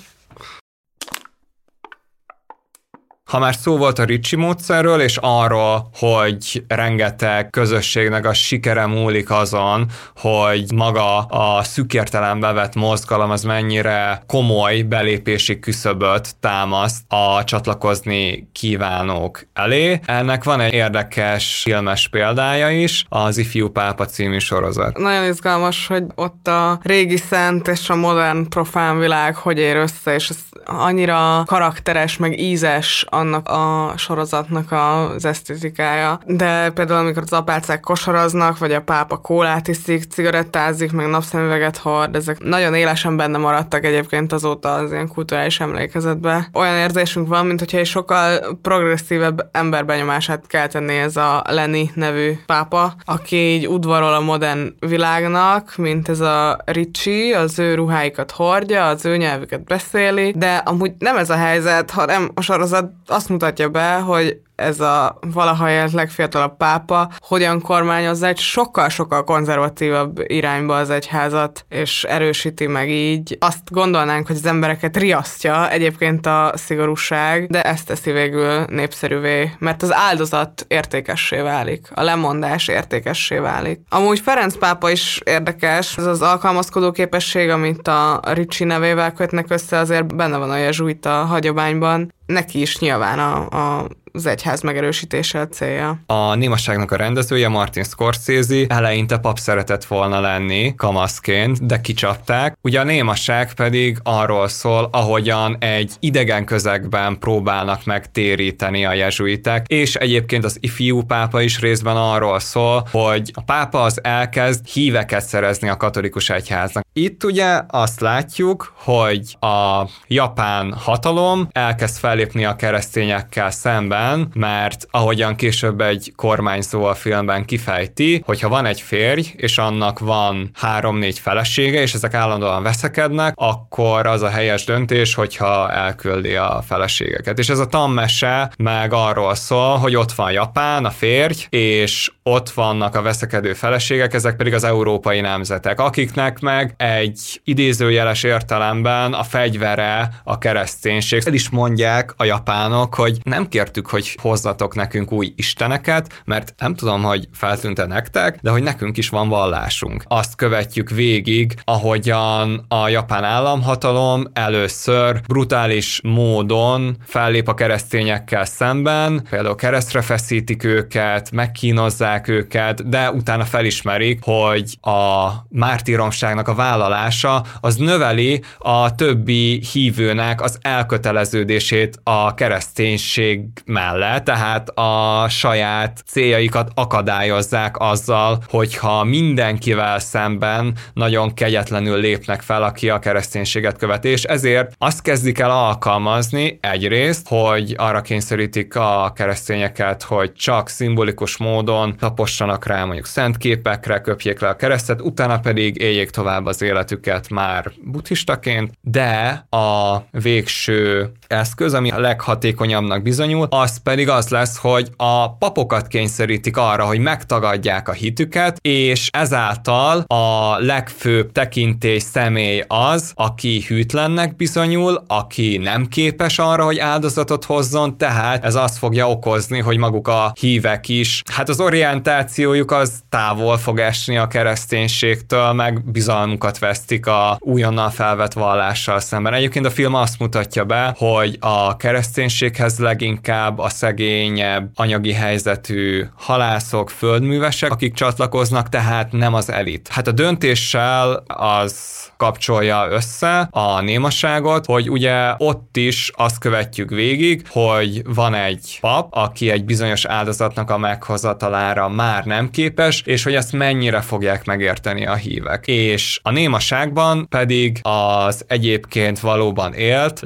Ha már szó volt a Ricsi módszerről, és arról, hogy rengeteg közösségnek a sikere múlik azon, hogy maga a szükértelembe vett mozgalom az mennyire komoly belépési küszöböt támaszt a csatlakozni kívánók elé. Ennek van egy érdekes filmes példája is, az Ifjú Pápa című sorozat. Nagyon izgalmas, hogy ott a régi szent és a modern profán világ hogy ér össze, és ez annyira karakteres, meg ízes annak a sorozatnak az esztétikája. De például amikor az apácák kosaraznak, vagy a pápa kólát iszik, cigarettázik, meg napszemüveget hord, ezek nagyon élesen benne maradtak egyébként azóta az ilyen kulturális emlékezetbe. Olyan érzésünk van, mint hogyha egy sokkal progresszívebb emberbenyomását kell tenni ez a Lenny nevű pápa, aki így udvarol a modern világnak, mint ez a Ricsi, az ő ruháikat hordja, az ő nyelvüket beszéli, de amúgy nem ez a helyzet, hanem a sorozat azt mutatja be, hogy ez a valaha élt legfiatalabb pápa hogyan kormányozza egy sokkal-sokkal konzervatívabb irányba az egyházat, és erősíti meg így. Azt gondolnánk, hogy az embereket riasztja egyébként a szigorúság, de ezt teszi végül népszerűvé, mert az áldozat értékessé válik, a lemondás értékessé válik. Amúgy Ferenc pápa is érdekes, ez az alkalmazkodó képesség, amit a Ricsi nevével kötnek össze, azért benne van a jezsuita hagyományban. Neki is nyilván a, a az egyház megerősítése a célja. A Némasságnak a rendezője Martin Scorsese eleinte pap szeretett volna lenni kamaszként, de kicsapták. Ugye a Némasság pedig arról szól, ahogyan egy idegen közegben próbálnak megtéríteni a jezsuitek, és egyébként az ifjú pápa is részben arról szól, hogy a pápa az elkezd híveket szerezni a katolikus egyháznak. Itt ugye azt látjuk, hogy a japán hatalom elkezd fellépni a keresztényekkel szemben, után, mert ahogyan később egy kormányzó a filmben kifejti, hogyha van egy férj, és annak van három-négy felesége, és ezek állandóan veszekednek, akkor az a helyes döntés, hogyha elküldi a feleségeket. És ez a tammese meg arról szól, hogy ott van Japán, a férj, és ott vannak a veszekedő feleségek, ezek pedig az európai nemzetek, akiknek meg egy idézőjeles értelemben a fegyvere a kereszténység. El is mondják a japánok, hogy nem kértük, hogy hozzatok nekünk új isteneket, mert nem tudom, hogy feltűnte nektek, de hogy nekünk is van vallásunk. Azt követjük végig, ahogyan a japán államhatalom először brutális módon fellép a keresztényekkel szemben, például keresztre feszítik őket, megkínozzák őket, de utána felismerik, hogy a mártíromságnak a vállalása az növeli a többi hívőnek az elköteleződését a kereszténység mellett mellett, tehát a saját céljaikat akadályozzák azzal, hogyha mindenkivel szemben nagyon kegyetlenül lépnek fel, aki a kereszténységet követi, és ezért azt kezdik el alkalmazni egyrészt, hogy arra kényszerítik a keresztényeket, hogy csak szimbolikus módon tapossanak rá mondjuk szent képekre, köpjék le a keresztet, utána pedig éljék tovább az életüket már buddhistaként, de a végső eszköz, ami a leghatékonyabbnak bizonyul, az pedig az lesz, hogy a papokat kényszerítik arra, hogy megtagadják a hitüket, és ezáltal a legfőbb tekintély személy az, aki hűtlennek bizonyul, aki nem képes arra, hogy áldozatot hozzon, tehát ez azt fogja okozni, hogy maguk a hívek is, hát az orientációjuk az távol fog esni a kereszténységtől, meg bizalmukat vesztik a újonnan felvett vallással szemben. Egyébként a film azt mutatja be, hogy a kereszténységhez leginkább a szegényebb, anyagi helyzetű halászok, földművesek, akik csatlakoznak, tehát nem az elit. Hát a döntéssel az kapcsolja össze a némaságot, hogy ugye ott is azt követjük végig, hogy van egy pap, aki egy bizonyos áldozatnak a meghozatalára már nem képes, és hogy ezt mennyire fogják megérteni a hívek. És a némaságban pedig az egyébként valóban élt,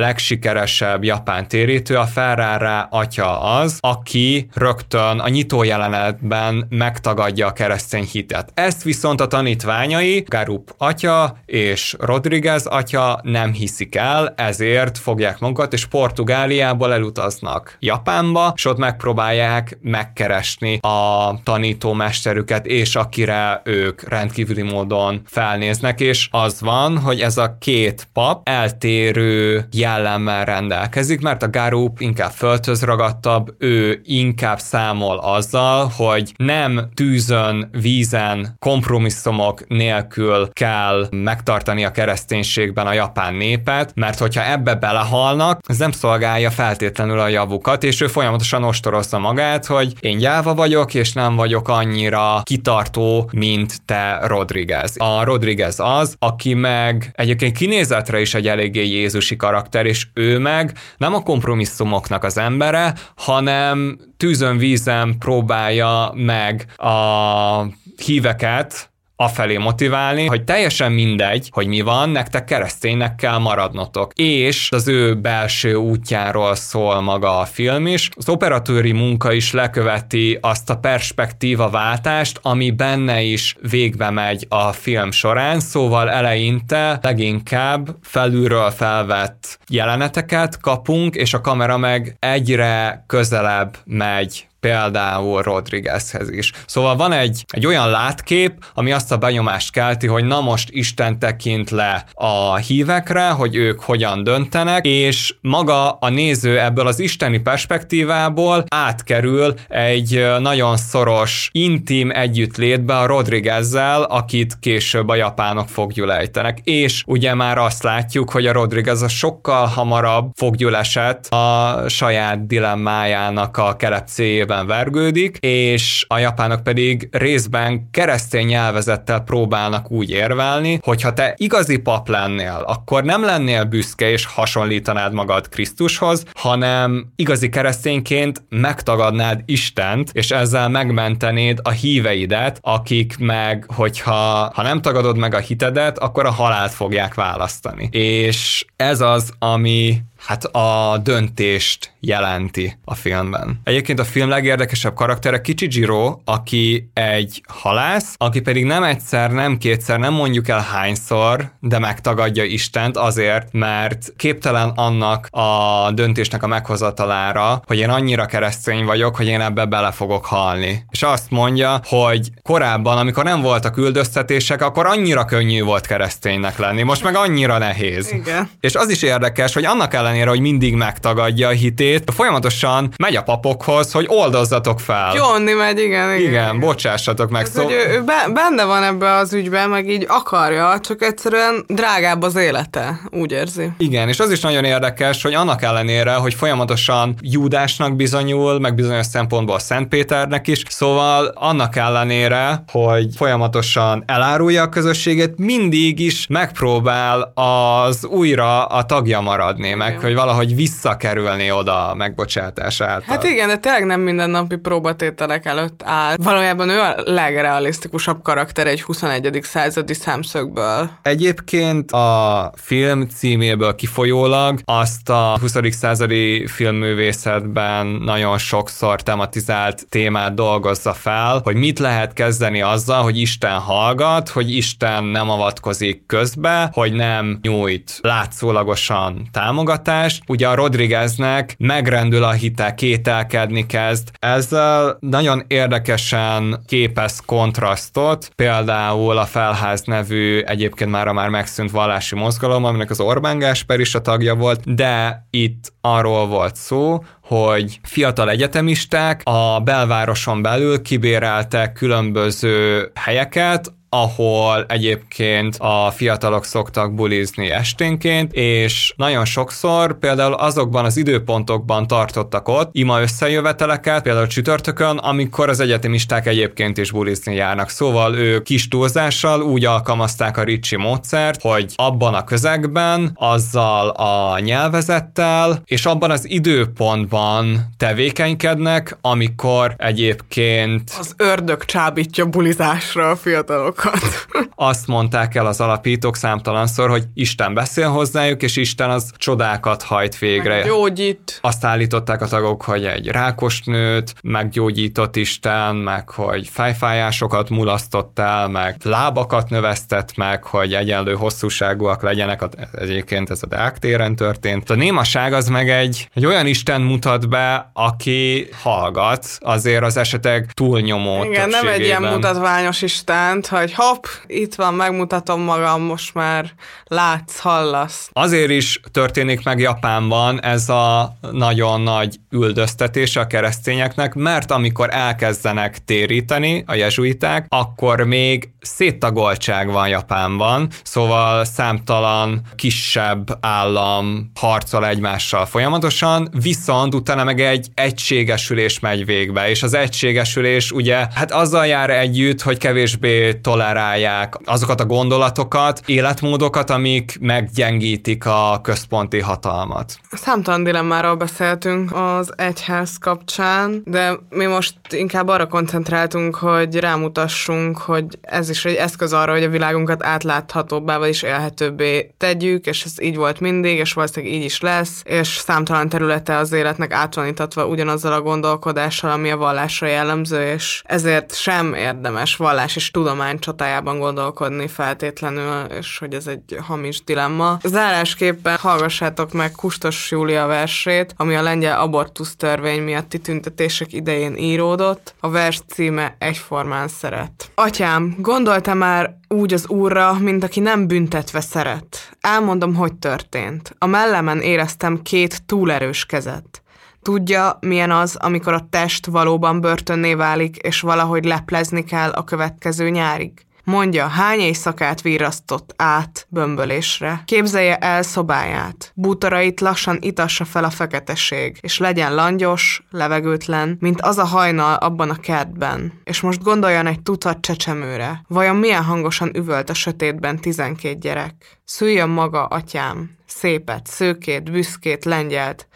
legsikeresebb japán térítő, a Ferrara atya az, aki rögtön a nyitó jelenetben megtagadja a keresztény hitet. Ezt viszont a tanítványai, Garup atya és Rodriguez atya nem hiszik el, ezért fogják magukat, és Portugáliából elutaznak Japánba, és ott megpróbálják megkeresni a tanítómesterüket, és akire ők rendkívüli módon felnéznek, és az van, hogy ez a két pap eltérő jellemmel rendelkezik, mert a Garup inkább földhöz ragadtabb, ő inkább számol azzal, hogy nem tűzön, vízen, kompromisszumok nélkül kell megtartani tartani a kereszténységben a japán népet, mert hogyha ebbe belehalnak, ez nem szolgálja feltétlenül a javukat, és ő folyamatosan ostorozza magát, hogy én gyáva vagyok, és nem vagyok annyira kitartó, mint te Rodriguez. A Rodriguez az, aki meg egyébként kinézetre is egy eléggé Jézusi karakter, és ő meg nem a kompromisszumoknak az embere, hanem tűzön vízen próbálja meg a híveket afelé motiválni, hogy teljesen mindegy, hogy mi van, nektek kereszténynek kell maradnotok. És az ő belső útjáról szól maga a film is. Az operatőri munka is leköveti azt a perspektíva váltást, ami benne is végbe megy a film során, szóval eleinte leginkább felülről felvett jeleneteket kapunk, és a kamera meg egyre közelebb megy például Rodriguezhez is. Szóval van egy, egy olyan látkép, ami azt a benyomást kelti, hogy na most Isten tekint le a hívekre, hogy ők hogyan döntenek, és maga a néző ebből az isteni perspektívából átkerül egy nagyon szoros, intim együttlétbe a Rodriguezzel, akit később a japánok foggyulejtenek. És ugye már azt látjuk, hogy a Rodriguez a sokkal hamarabb foggyulesett a saját dilemmájának a kelepcéjében nyilván vergődik, és a japánok pedig részben keresztény nyelvezettel próbálnak úgy érvelni, hogy ha te igazi pap lennél, akkor nem lennél büszke és hasonlítanád magad Krisztushoz, hanem igazi keresztényként megtagadnád Istent, és ezzel megmentenéd a híveidet, akik meg, hogyha ha nem tagadod meg a hitedet, akkor a halált fogják választani. És ez az, ami hát a döntést jelenti a filmben. Egyébként a film legérdekesebb karaktere Kicsi Jiro, aki egy halász, aki pedig nem egyszer, nem kétszer, nem mondjuk el hányszor, de megtagadja Istent azért, mert képtelen annak a döntésnek a meghozatalára, hogy én annyira keresztény vagyok, hogy én ebbe bele fogok halni. És azt mondja, hogy korábban, amikor nem voltak üldöztetések, akkor annyira könnyű volt kereszténynek lenni, most meg annyira nehéz. Igen. És az is érdekes, hogy annak ellenére, hogy mindig megtagadja a hitét, folyamatosan megy a papokhoz, hogy oldozzatok fel. Jonni megy, igen, igen. Igen, bocsássatok meg. Ez, hogy ő, ő be, benne van ebbe az ügyben, meg így akarja, csak egyszerűen drágább az élete, úgy érzi. Igen, és az is nagyon érdekes, hogy annak ellenére, hogy folyamatosan Júdásnak bizonyul, meg bizonyos szempontból Szent Péternek is, szóval annak ellenére, hogy folyamatosan elárulja a közösséget, mindig is megpróbál az újra a tagja maradni, meg hogy valahogy visszakerülni oda a megbocsátás által. Hát igen, de tényleg nem mindennapi próbatételek előtt áll. Valójában ő a legrealisztikusabb karakter egy 21. századi számszögből. Egyébként a film címéből kifolyólag azt a 20. századi filmművészetben nagyon sokszor tematizált témát dolgozza fel, hogy mit lehet kezdeni azzal, hogy Isten hallgat, hogy Isten nem avatkozik közbe, hogy nem nyújt látszólagosan támogatást, hatást, ugye a Rodrigueznek megrendül a hite, kételkedni kezd. Ezzel nagyon érdekesen képez kontrasztot, például a Felház nevű egyébként már a már megszűnt vallási mozgalom, aminek az Orbán Gásper is a tagja volt, de itt arról volt szó, hogy fiatal egyetemisták a belvároson belül kibéreltek különböző helyeket, ahol egyébként a fiatalok szoktak bulizni esténként, és nagyon sokszor például azokban az időpontokban tartottak ott ima összejöveteleket, például csütörtökön, amikor az egyetemisták egyébként is bulizni járnak. Szóval ők kis túlzással úgy alkalmazták a Ricsi módszert, hogy abban a közegben, azzal a nyelvezettel, és abban az időpontban tevékenykednek, amikor egyébként... Az ördög csábítja bulizásra a fiatalok dolgokat. [LAUGHS] Azt mondták el az alapítók számtalanszor, hogy Isten beszél hozzájuk, és Isten az csodákat hajt végre. Meg gyógyít. Azt állították a tagok, hogy egy rákos nőt meggyógyított Isten, meg hogy fejfájásokat mulasztott el, meg lábakat növesztett meg, hogy egyenlő hosszúságúak legyenek, egyébként ez a Deák téren történt. A némaság az meg egy, egy olyan Isten mutat be, aki hallgat, azért az esetek túlnyomó Igen, nem egy ilyen mutatványos Istent, hogy hogy hopp, itt van, megmutatom magam, most már látsz, hallasz. Azért is történik meg Japánban ez a nagyon nagy üldöztetés a keresztényeknek, mert amikor elkezdenek téríteni a jezsuiták, akkor még széttagoltság van Japánban, szóval számtalan kisebb állam harcol egymással folyamatosan, viszont utána meg egy egységesülés megy végbe, és az egységesülés ugye hát azzal jár együtt, hogy kevésbé tolerálják azokat a gondolatokat, életmódokat, amik meggyengítik a központi hatalmat. Számtalan dilemmáról beszéltünk az egyház kapcsán, de mi most inkább arra koncentráltunk, hogy rámutassunk, hogy ez is egy eszköz arra, hogy a világunkat átláthatóbbá és élhetőbbé tegyük, és ez így volt mindig, és valószínűleg így is lesz, és számtalan területe az életnek átvanítatva ugyanazzal a gondolkodással, ami a vallásra jellemző, és ezért sem érdemes vallás és tudomány csatájában gondolkodni feltétlenül, és hogy ez egy hamis dilemma. Zárásképpen hallgassátok meg Kustos Júlia versét, ami a lengyel abortusz törvény miatti tüntetések idején íródott. A vers címe Egyformán szeret. Atyám, gondolta már úgy az úrra, mint aki nem büntetve szeret. Elmondom, hogy történt. A mellemen éreztem két túlerős kezet. Tudja, milyen az, amikor a test valóban börtönné válik, és valahogy leplezni kell a következő nyárig? Mondja, hány éjszakát virrasztott át bömbölésre. Képzelje el szobáját. Bútorait lassan itassa fel a feketeség, és legyen langyos, levegőtlen, mint az a hajnal abban a kertben. És most gondoljon egy tucat csecsemőre. Vajon milyen hangosan üvölt a sötétben tizenkét gyerek? Szüljön maga, atyám. Szépet, szőkét, büszkét, lengyelt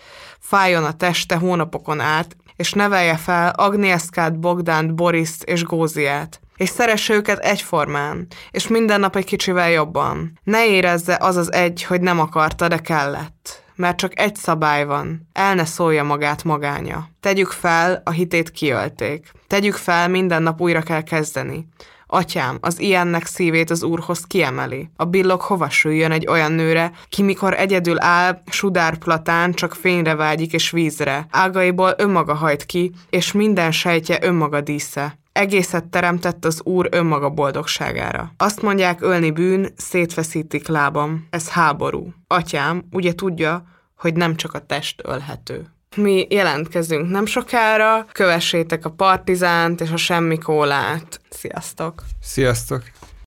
fájjon a teste hónapokon át, és nevelje fel Agnieszkát, Bogdánt, Boriszt és Góziát, és szeresse őket egyformán, és minden nap egy kicsivel jobban. Ne érezze az az egy, hogy nem akarta, de kellett. Mert csak egy szabály van, el ne szólja magát magánya. Tegyük fel, a hitét kiölték. Tegyük fel, minden nap újra kell kezdeni. Atyám, az ilyennek szívét az úrhoz kiemeli. A billog hova süljön egy olyan nőre, ki mikor egyedül áll, sudárplatán csak fényre vágyik és vízre. Ágaiból önmaga hajt ki, és minden sejtje önmaga dísze. Egészet teremtett az Úr önmaga boldogságára. Azt mondják, ölni bűn, szétfeszítik lábam. Ez háború. Atyám, ugye tudja, hogy nem csak a test ölhető. Mi jelentkezünk nem sokára, kövessétek a Partizánt és a Semmi Kólát. Sziasztok! Sziasztok!